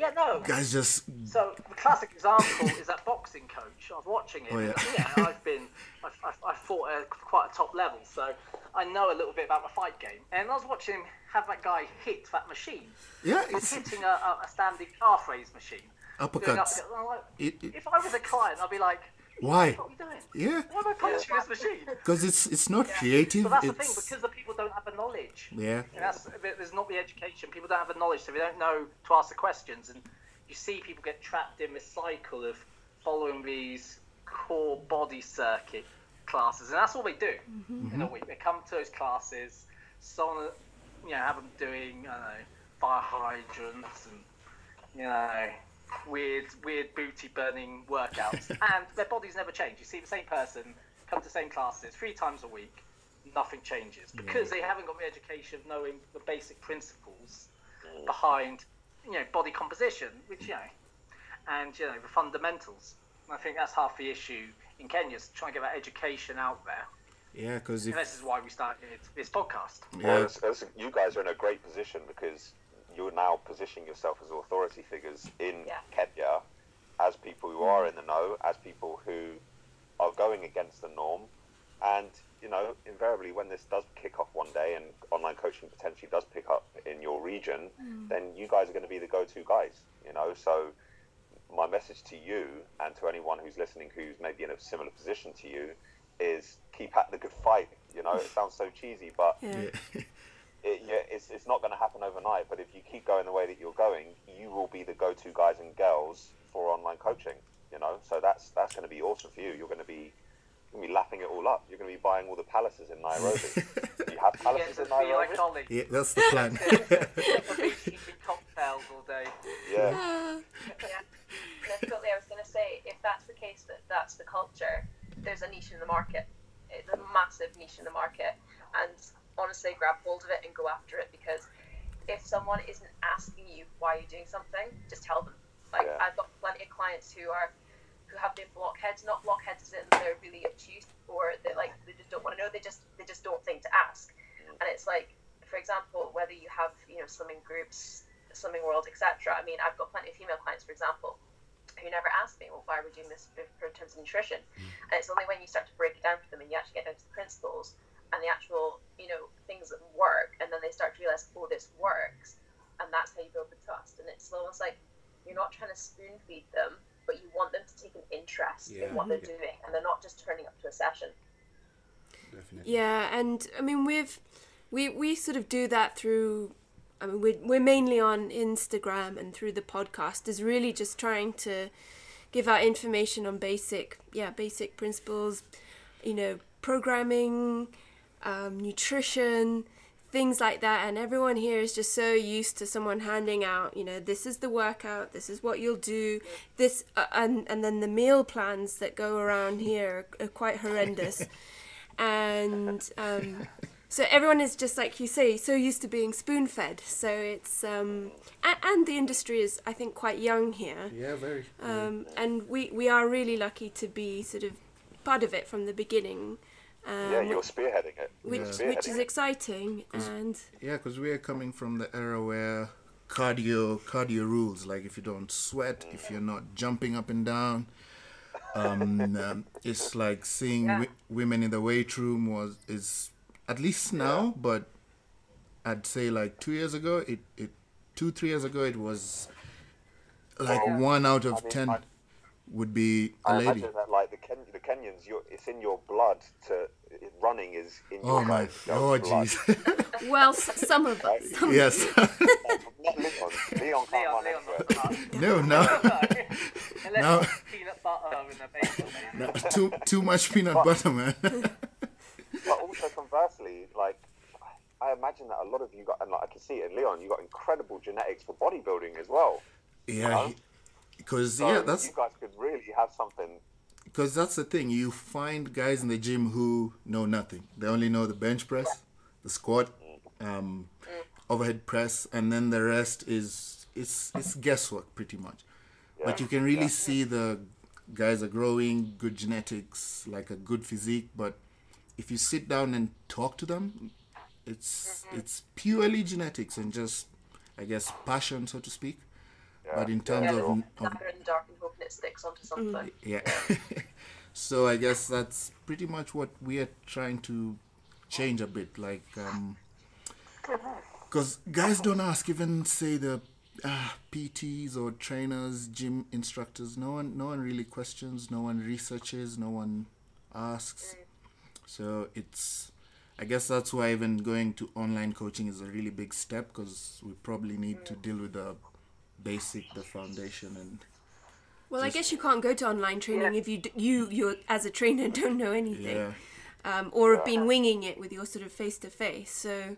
Yeah, no. guys just So the classic example is that boxing coach. I was watching him. Oh, yeah. yeah. I've been, I've, I've, I've fought at quite a top level, so I know a little bit about the fight game. And I was watching him have that guy hit that machine. yeah, He was it's hitting a, a, a standing calf raise machine. Uppercuts. uppercuts. Like, It, it, if I was a client, I'd be like, why? what are you doing? Yeah, Why am I punching this machine? because it's it's not creative. So that's the thing, because the people don't have the knowledge. yeah, And that's there's not the education. People don't have the knowledge, so they don't know to ask the questions. And you see people get trapped in this cycle of following these core body circuit classes, and that's all they do in a week. They come to those classes, someone, you know, have them doing I don't know fire hydrants and you know weird weird booty burning workouts, and their bodies never change. You see the same person come to the same classes three times a week, nothing changes because they haven't got the education of knowing the basic principles behind you know body composition, which you know, and you know the fundamentals. And I think that's half the issue in Kenya is trying to get that education out there. yeah, because if this is why we started this podcast. Well, yeah, it's, it's, you guys are in a great position because you're now positioning yourself as authority figures in Yeah. Kenya, as people who are in the know, as people who are going against the norm, and you know, invariably, when this does kick off one day and online coaching potentially does pick up in your region, mm. then you guys are going to be the go-to guys. You know, so my message to you and to anyone who's listening who's maybe in a similar position to you is keep at the good fight. You know, it sounds so cheesy, but Yeah. yeah, it, yeah, it's, it's not going to happen overnight, but if you keep going the way that you're going, you will be the go-to guys and girls for online coaching. You know, so that's that's going to be awesome for you. You're going to be you're going to be lapping it all up. You're going to be buying all the palaces in Nairobi. you have Alice get in be like Nairobi. Yeah, that's the plan. Cocktails all day. Yeah. yeah. No, totally. I was going to say, if that's the case, that that's the culture, there's a niche in the market. It's a massive niche in the market. And honestly, grab hold of it and go after it because if someone isn't asking you why you're doing something, just tell them. Like, Yeah. I've got plenty of clients who are who have been blockheads, not blockheads in they're really obtuse or they like they just don't want to know. They just they just don't think to ask. Mm. And it's like, for example, whether you have you know swimming groups, swimming world, etc. I mean, I've got plenty of female clients, for example, who never ask me, well, why are we doing this for, for terms of nutrition? Mm. And it's only when you start to break it down for them and you actually get down to the principles and the actual, you know, things that work, and then they start to realize, oh, this works, and that's how you build the trust. And it's almost like you're not trying to spoon feed them, but you want them to take an interest Yeah. in what they're doing, and they're not just turning up to a session. Definitely. Yeah, and I mean we've we we sort of do that through. I mean we're we're mainly on Instagram and through the podcast is really just trying to give out information on basic yeah basic principles, you know programming, um, nutrition, things like that. And everyone here is just so used to someone handing out you know this is the workout, this is what you'll do, this uh, and and then the meal plans that go around here are, are quite horrendous. And um, so everyone is just like you say so used to being spoon fed so it's um, and, and the industry is i think quite young here. Yeah, very. um, and we we are really lucky to be sort of part of it from the beginning um, Yeah, you're spearheading it. which You're which is it. exciting and Yeah, because we are coming from the era where cardio cardio rules. Like if you don't sweat, if you're not jumping up and down, um, um, it's like seeing Yeah. wi- women in the weight room was is at least now, but I'd say like two years ago, it it two three years ago it was like Well, one out of I mean, ten I- would be a I lady. imagine that like the Ken, the Kenyans, you're, it's in your blood to running is in your Oh my, guys' oh jeez, well s- some of us some yes. Not Leon. Leon can't Leon, run Leon, anywhere. no, no, No. peanut butter in the bagel, no, too too much peanut butter, man. But also conversely, like I imagine that a lot of you got, and like I can see it in Leon, you got incredible genetics for bodybuilding as well. Yeah, because So yeah, that's you guys could really have something. because that's the thing. You find guys in the gym who know nothing. They only know the bench press, the squat, um, overhead press, and then the rest is it's it's guesswork pretty much. But you can really see the guys are growing, good genetics, like a good physique. But if you sit down and talk to them, it's it's purely genetics and just I guess passion, so to speak. But in terms Yeah, of, of dagger in the dark and hoping it sticks onto something. Mm. yeah. so I guess that's pretty much what we are trying to change a bit. Like, um, because guys don't ask, even say the ah, uh, PTs or trainers, gym instructors. No one, no one really questions. No one researches. No one asks. Mm. So it's. I guess that's why even going to online coaching is a really big step because we probably need to mm. deal with the basic, the foundation, and well i guess you can't go to online training if you d- you you as a trainer don't know anything yeah. um, or have been winging it with your sort of face to face so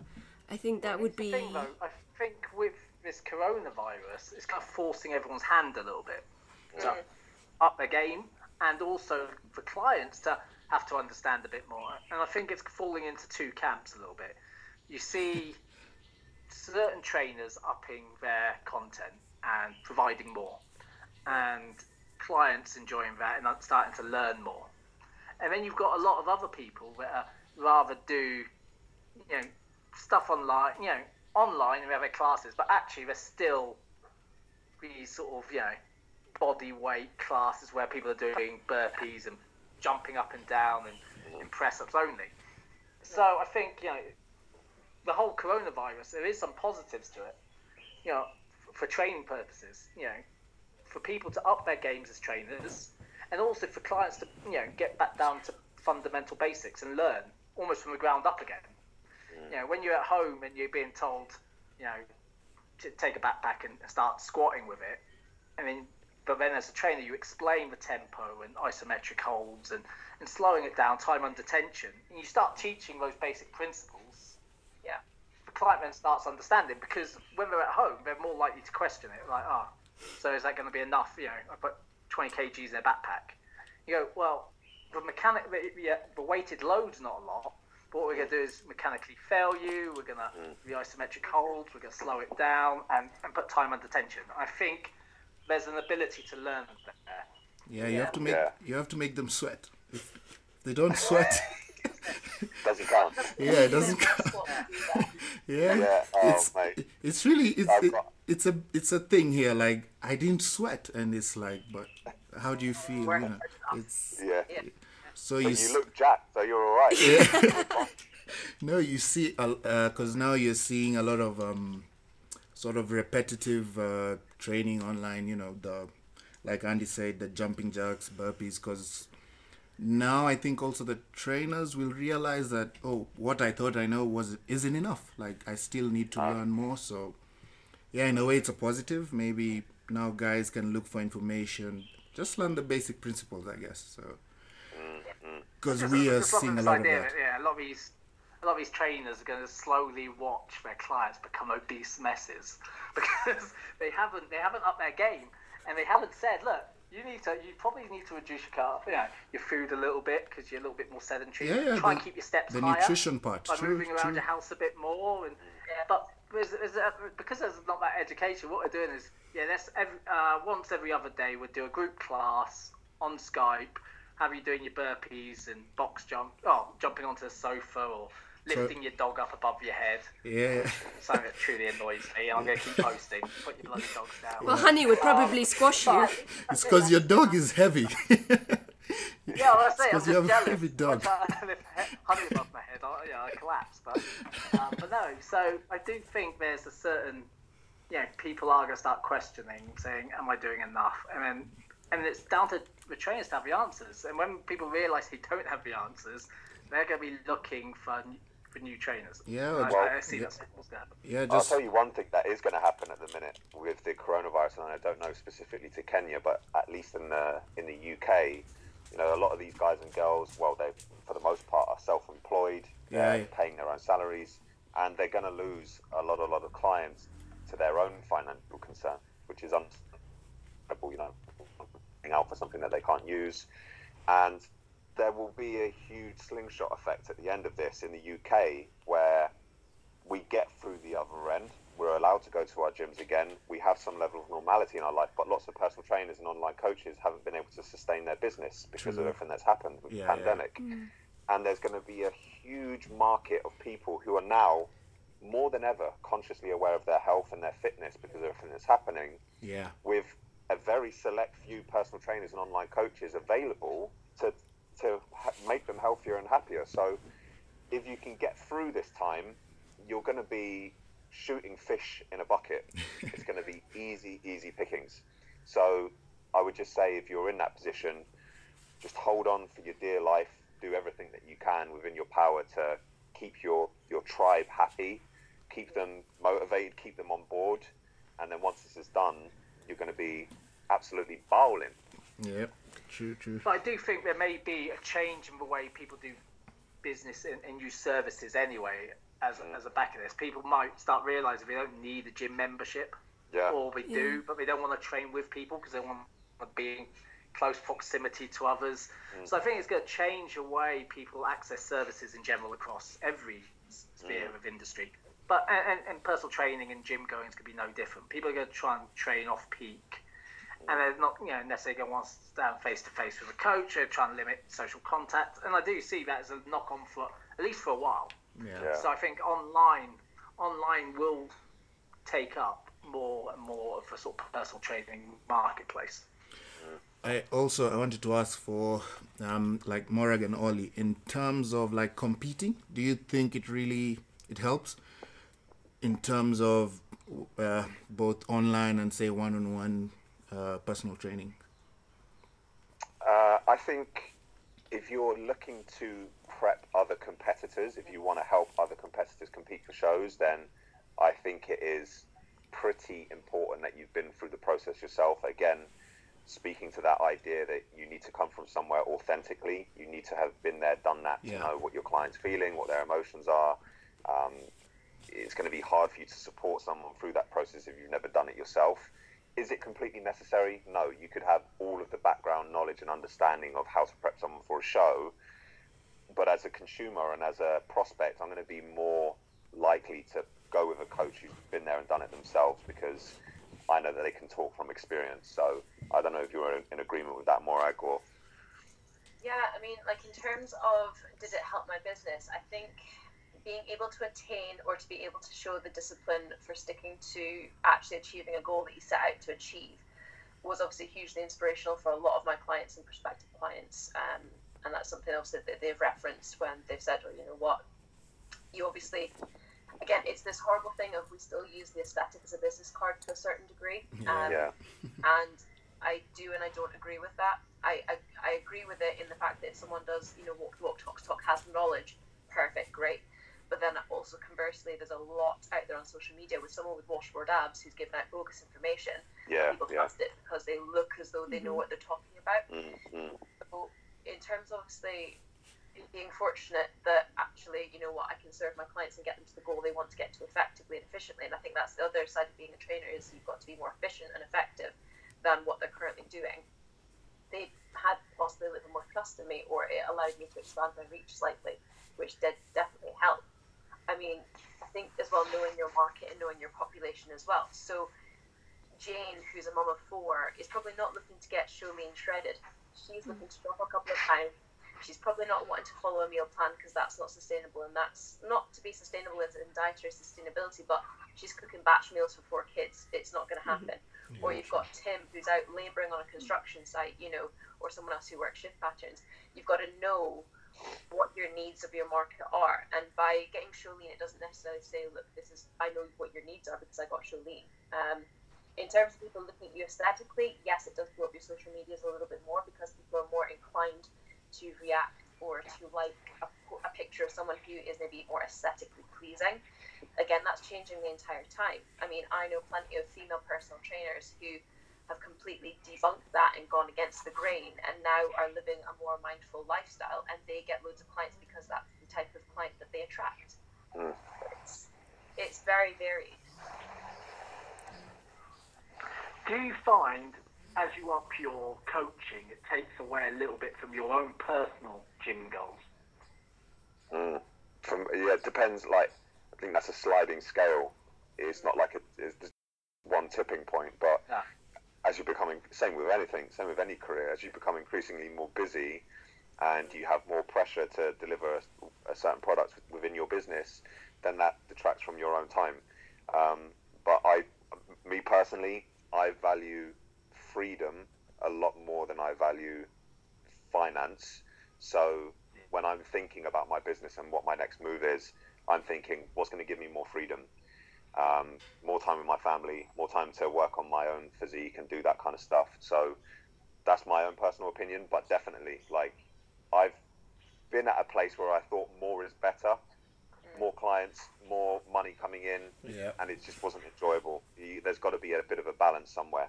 i think that would be thing, though, I think with this coronavirus, it's kind of forcing everyone's hand a little bit to up their game, and also for clients to have to understand a bit more. And I think it's falling into two camps a little bit. You see certain trainers upping their content and providing more, and clients enjoying that and starting to learn more. And then you've got a lot of other people that are rather do, you know, stuff online, you know, online and have their classes, but actually there's still these sort of, you know, body weight classes where people are doing burpees and jumping up and down and, and press ups only. So I think, you know, the whole coronavirus, there is some positives to it, you know, for training purposes, you know, for people to up their games as trainers and also for clients to, you know, get back down to fundamental basics and learn almost from the ground up again. Mm. You know, when you're at home and you're being told, you know, to take a backpack and start squatting with it, I mean, but then as a trainer, you explain the tempo and isometric holds and, and slowing it down, time under tension, and you start teaching those basic principles, client then starts understanding because when they're at home, they're more likely to question it. Like, ah, oh, so is that going to be enough? You know, I put 20 kgs in their backpack. You go, well, the mechanic, the, the, the weighted load's not a lot. But what we're going to do is mechanically fail you. We're going to mm. the isometric holds. We're going to slow it down and, and put time under tension. I think there's an ability to learn there. Yeah, you yeah. have to make yeah. you have to make them sweat. If they don't sweat, doesn't count. Yeah, it doesn't count. yeah, yeah. Oh, it's mate. it's really it's it, it's a it's a thing here. Like I didn't sweat, and it's like, but how do you feel? You know, it's yeah. So you, you look jacked, so you're all right. Yeah. no, you see, because uh, now you're seeing a lot of um, sort of repetitive uh, training online. You know, the like Andy said, the jumping jacks, burpees, because now I think also the trainers will realize that oh, what I thought I know was isn't enough. Like I still need to uh, learn more. So yeah, in a way, it's a positive. Maybe now guys can look for information, just learn the basic principles, I guess. So because we are seeing a lot of that. Yeah, a lot of these a lot of these trainers are going to slowly watch their clients become obese messes because they haven't they haven't upped their game and they haven't said, look, you need to you probably need to reduce your carb, you know, your food a little bit because you're a little bit more sedentary. Yeah, yeah, Try the, and keep your steps the higher nutrition part by true, moving around true. your house a bit more. And yeah, but there's, there's a, because there's not that education, what we're doing is yeah, that's every, uh, once every other day we'd do a group class on Skype, have you doing your burpees and box jump, oh, jumping onto the sofa or lifting so, your dog up above your head. Yeah. Something that truly annoys me. I'm going to keep posting. Put your bloody dogs down. Well, Honey would probably squash you. It's because your dog is heavy. yeah, well, I say, because you have jealous. a heavy dog. honey above my head, I, yeah, I collapse. But, um, but no, so I do think there's a certain, you know, people are going to start questioning, saying, "Am I doing enough?" And then, and it's down to the trainers to have the answers. And when people realise they don't have the answers, they're going to be looking for for new trainers. Yeah, well, I, I see yeah, Yeah, just... I'll tell you one thing that is going to happen at the minute with the coronavirus, and I don't know specifically to Kenya, but at least in the in the UK, you know, a lot of these guys and girls, well, they for the most part are self-employed, yeah, yeah. paying their own salaries, and they're going to lose a lot, a lot of clients to their own financial concern, which is understandable, you know, out for something that they can't use, and there will be a huge slingshot effect at the end of this in the UK where we get through the other end. We're allowed to go to our gyms again. We have some level of normality in our life, but lots of personal trainers and online coaches haven't been able to sustain their business because True. of everything that's happened with yeah, the pandemic. Yeah. Mm. And there's going to be a huge market of people who are now more than ever consciously aware of their health and their fitness because of everything that's happening. Yeah. With a very select few personal trainers and online coaches available to to ha- make them healthier and happier. So if you can get through this time, you're going to be shooting fish in a bucket. it's going to be easy, easy pickings. So I would just say if you're in that position, just hold on for your dear life. Do everything that you can within your power to keep your, your tribe happy, keep them motivated, keep them on board. And then once this is done, you're going to be absolutely bowling. Yep. True, true. But I do think there may be a change in the way people do business and, and use services anyway. As, mm. as a back of this, people might start realizing they don't need a gym membership, yeah. or they yeah. do, but they don't want to train with people because they want to be in close proximity to others. Mm. So I think it's going to change the way people access services in general across every sphere mm. of industry. But and, and, personal training and gym goings could be no different. People are going to try and train off peak and they're not you know necessarily going to want to stand face to face with a coach. They're trying to limit social contact, and I do see that as a knock on for at least for a while. Yeah. yeah. So I think online online will take up more and more of a sort of personal training marketplace. I also I wanted to ask for um, like Morag and Ollie in terms of like competing. Do you think it really it helps in terms of uh, both online and say one on one uh, personal training? Uh, I think if you're looking to prep other competitors, if you want to help other competitors compete for shows, then I think it is pretty important that you've been through the process yourself. Again, speaking to that idea that you need to come from somewhere authentically, you need to have been there, done that, yeah. to know what your client's feeling, what their emotions are. Um, it's going to be hard for you to support someone through that process if you've never done it yourself. Is it completely necessary? No. You could have all of the background knowledge and understanding of how to prep someone for a show, but as a consumer and as a prospect, I'm going to be more likely to go with a coach who's been there and done it themselves because I know that they can talk from experience. So I don't know if you're in agreement with that, Morag, or. Yeah, I mean, like in terms of did it help my business? I think being able to attain or to be able to show the discipline for sticking to actually achieving a goal that you set out to achieve was obviously hugely inspirational for a lot of my clients and prospective clients. Um, and that's something obviously that they've referenced when they've said, "Well, you know what, you obviously." Again, it's this horrible thing of we still use the aesthetic as a business card to a certain degree. Um, yeah. and I do and I don't agree with that. I, I, I agree with it in the fact that if someone does, you know, walk, walk, talk, talk, has the knowledge, perfect, great. But then also conversely, there's a lot out there on social media with someone with washboard abs who's giving out bogus information. Yeah, people yeah. trust it because they look as though they know what they're talking about. Mm-hmm. So, in terms of obviously being fortunate that actually, you know what, I can serve my clients and get them to the goal they want to get to effectively and efficiently. And I think that's the other side of being a trainer is you've got to be more efficient and effective than what they're currently doing. They had possibly a little more trust in me, or it allowed me to expand my reach slightly, which did definitely help. I mean, I think as well knowing your market and knowing your population as well. So Jane, who's a mum of four, is probably not looking to get show lean shredded. She's looking to drop a couple of pounds. She's probably not wanting to follow a meal plan because that's not sustainable, and that's not to be sustainable as in dietary sustainability. But she's cooking batch meals for four kids. It's not going to happen. Mm-hmm. Yeah, or you've got Tim who's out labouring on a construction site, you know, or someone else who works shift patterns. You've got to know what your needs of your market are. And by getting show lean, it doesn't necessarily say, look, this is I know what your needs are because I got show lean. Um, in terms of people looking at you aesthetically, yes, it does blow up your social medias a little bit more because people are more inclined to react or to like a, a picture of someone who is maybe more aesthetically pleasing. Again, that's changing the entire time. I mean, I know plenty of female personal trainers who have completely debunked that and gone against the grain and now are living a more mindful lifestyle and they get loads of clients because that's the type of client that they attract. Mm. It's, it's very varied. Do you find as you up your coaching, it takes away a little bit from your own personal gym goals? Mm. From yeah, it depends. Like I think that's a sliding scale. It's not like a, it's one tipping point, but yeah as you're becoming same with anything, same with any career, as you become increasingly more busy and you have more pressure to deliver a, a certain product within your business, then that detracts from your own time. Um, but I, me personally, I value freedom a lot more than I value finance. So when I'm thinking about my business and what my next move is, I'm thinking what's going to give me more freedom um, more time with my family, more time to work on my own physique and do that kind of stuff. So that's my own personal opinion, but definitely, like, I've been at a place where I thought more is better, more clients, more money coming in, yeah. and it just wasn't enjoyable. You, there's got to be a bit of a balance somewhere.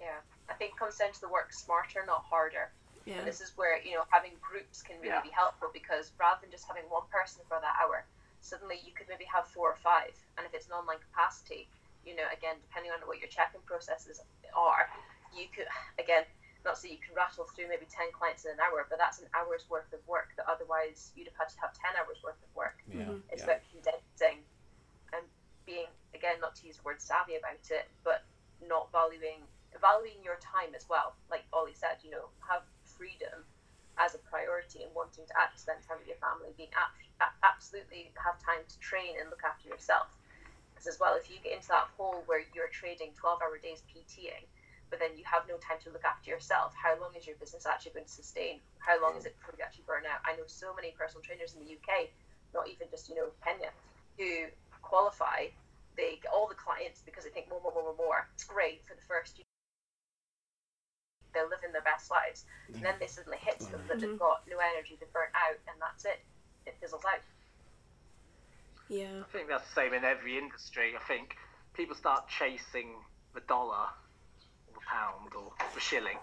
Yeah, I think it comes down to the work smarter, not harder. Yeah. And this is where you know having groups can really yeah. be helpful because rather than just having one person for that hour, suddenly you could maybe have four or five. And if it's an online capacity, you know, again, depending on what your check-in processes are, you could, again, not so you can rattle through maybe 10 clients in an hour, but that's an hour's worth of work that otherwise you'd have had to have 10 hours worth of work. Yeah. Mm-hmm. It's yeah. about condensing and being, again, not to use the word savvy about it, but not valuing valuing your time as well. Like Ollie said, you know, have freedom as a priority and wanting to actually spend time with your family, being absolutely have time to train and look after yourself. Because as well, if you get into that hole where you're trading 12 hour days PTing, but then you have no time to look after yourself, how long is your business actually going to sustain? How long is it before you actually burn out? I know so many personal trainers in the UK, not even just, you know, Kenya, who qualify, they get all the clients because they think more, more, more, more, more. It's great for the first. They're living their best lives. And then they suddenly hit mm. them that they've mm-hmm. got no energy, they're burnt out, and that's it it fizzles out. Yeah. I think that's the same in every industry. I think people start chasing the dollar or the pound or the shilling,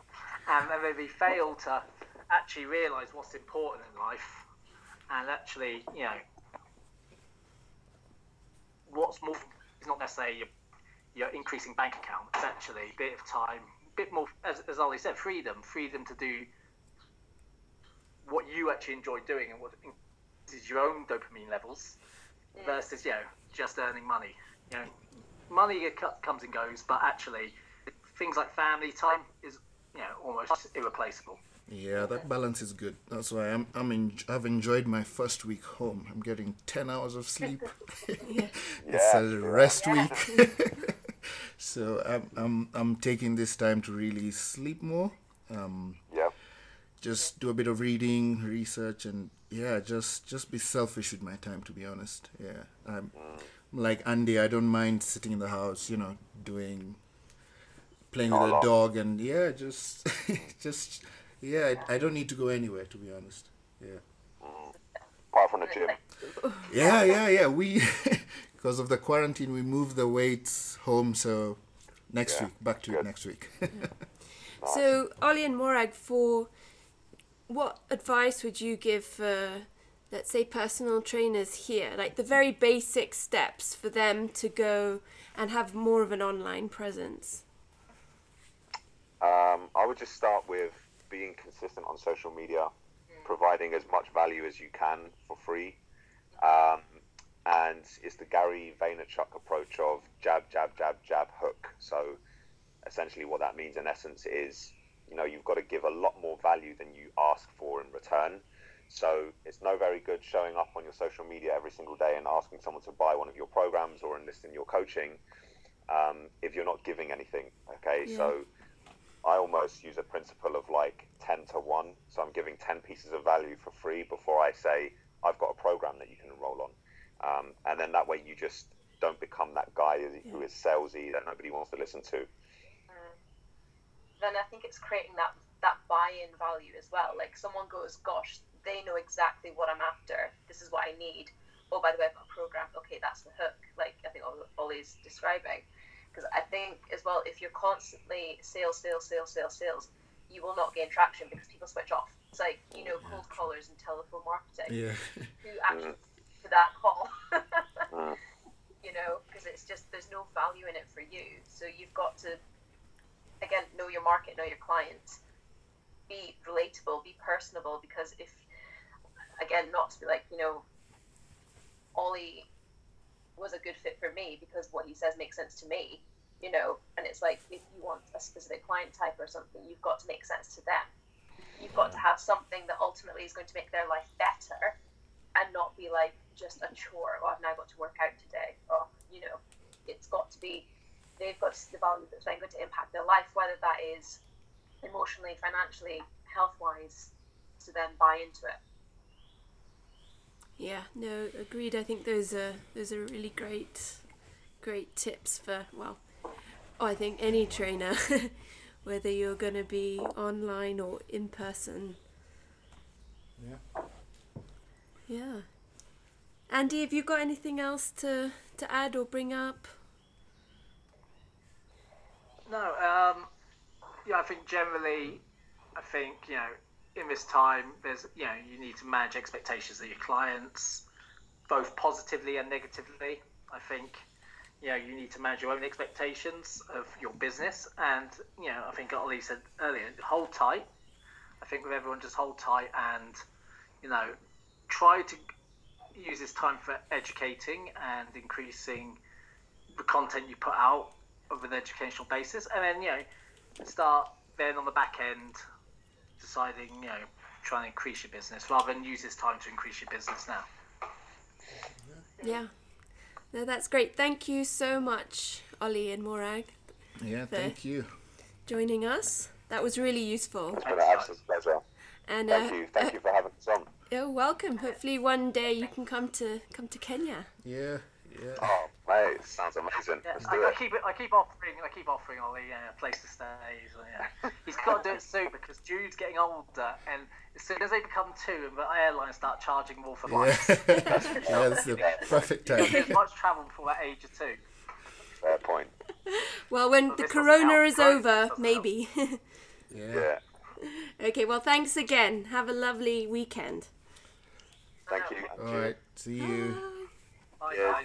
um, and then they fail to actually realise what's important in life and actually, you know, what's more. It's not necessarily your, your increasing bank account. It's actually a bit of time, a bit more, as, as Ollie said, freedom, freedom to do what you actually enjoy doing and what increases your own dopamine levels versus you know just earning money. You know, money comes and goes, but actually things like family time is you know almost irreplaceable. Yeah, that balance is good. That's why I'm I'm in, I've enjoyed my first week home. I'm getting ten hours of sleep. yeah. it's a rest week. so I'm I'm I'm taking this time to really sleep more. Um, yeah. Just do a bit of reading, research, and yeah, just just be selfish with my time. To be honest, yeah. I'm like Andy. I don't mind sitting in the house. You know, doing playing with a dog, and yeah, just just yeah, I, I, don't need to go anywhere to be honest. Yeah. Apart from the gym. Yeah, yeah, yeah. We because of the quarantine, we moved the weights home. So next yeah, week, back to good. it next week. nice. So Ollie and Morag, for what advice would you give for, let's say, personal trainers here? Like the very basic steps for them to go and have more of an online presence. Um, I would just start with being consistent on social media, providing as much value as you can for free. Um, and it's the Gary Vaynerchuk approach of jab, jab, jab, jab, hook. So essentially, what that means in essence is, you know, you've got to give a lot more value than you ask for in return. So it's no very good showing up on your social media every single day and asking someone to buy one of your programs or enlist in your coaching um, if you're not giving anything. Okay, yeah. so I almost use a principle of like 10 to 1. So I'm giving 10 pieces of value for free before I say, I've got a program that you can enroll on. Um, and then that way you just don't become that guy who is salesy that nobody wants to listen to. Mm. Then I think it's creating that, that buy in value as well. Like someone goes, gosh, they know exactly what I'm after. This is what I need. Oh, by the way, I've got a program. Okay, that's the hook. Like I think Ollie's describing because I think as well, if you're constantly sales, sales, sales, sales, sales, you will not gain traction because people switch off. It's like you know cold callers and telephone marketing. Yeah. Who actually for that call? Mm. you know, because it's just there's no value in it for you. So you've got to again know your market, know your clients, be relatable, be personable. Because if again, not to be like you know, Ollie was a good fit for me because what he says makes sense to me, you know. And it's like if you want a specific client type or something, you've got to make sense to them. You've got to mm. have something that ultimately is going to make their life better and not be like just a chore. Oh, I've now got to work out today. Oh, you know, it's got to be, they've got to see the value that's then going to impact their life, whether that is emotionally, financially, health wise, to then buy into it. Yeah, no, agreed. I think those are those are really great, great tips for well, oh, I think any trainer, whether you're going to be online or in person. Yeah. Yeah. Andy, have you got anything else to to add or bring up? No. Um, yeah, I think generally, I think you know in this time, there's you know you need to manage expectations of your clients, both positively and negatively. I think you know you need to manage your own expectations of your business, and you know I think Ollie said earlier, hold tight. I think with everyone, just hold tight and you know try to use this time for educating and increasing the content you put out of an educational basis, and then you know start then on the back end deciding, you know, trying to increase your business rather than use this time to increase your business now. Yeah. No, that's great. Thank you so much, Ollie and Morag. Yeah, thank you. Joining us. That was really useful. It's been an absolute pleasure. And thank uh, you, thank uh, you for having us on. You're welcome. Hopefully, one day you can come to come to Kenya. Yeah, yeah. Oh, mate, sounds amazing. Yeah, I, I, keep it. I keep offering. I keep offering Ollie yeah, a place to stay. So, yeah. He's got to do it soon because Jude's getting older, and as soon as they become two, and the airlines start charging more for flights, yeah. that's, yeah, that's the perfect time. There's much travel before that age of two. Fair point. Well, when so the corona is over, maybe. yeah. Okay. Well, thanks again. Have a lovely weekend. Thank you. All right. See you. Bye. Bye.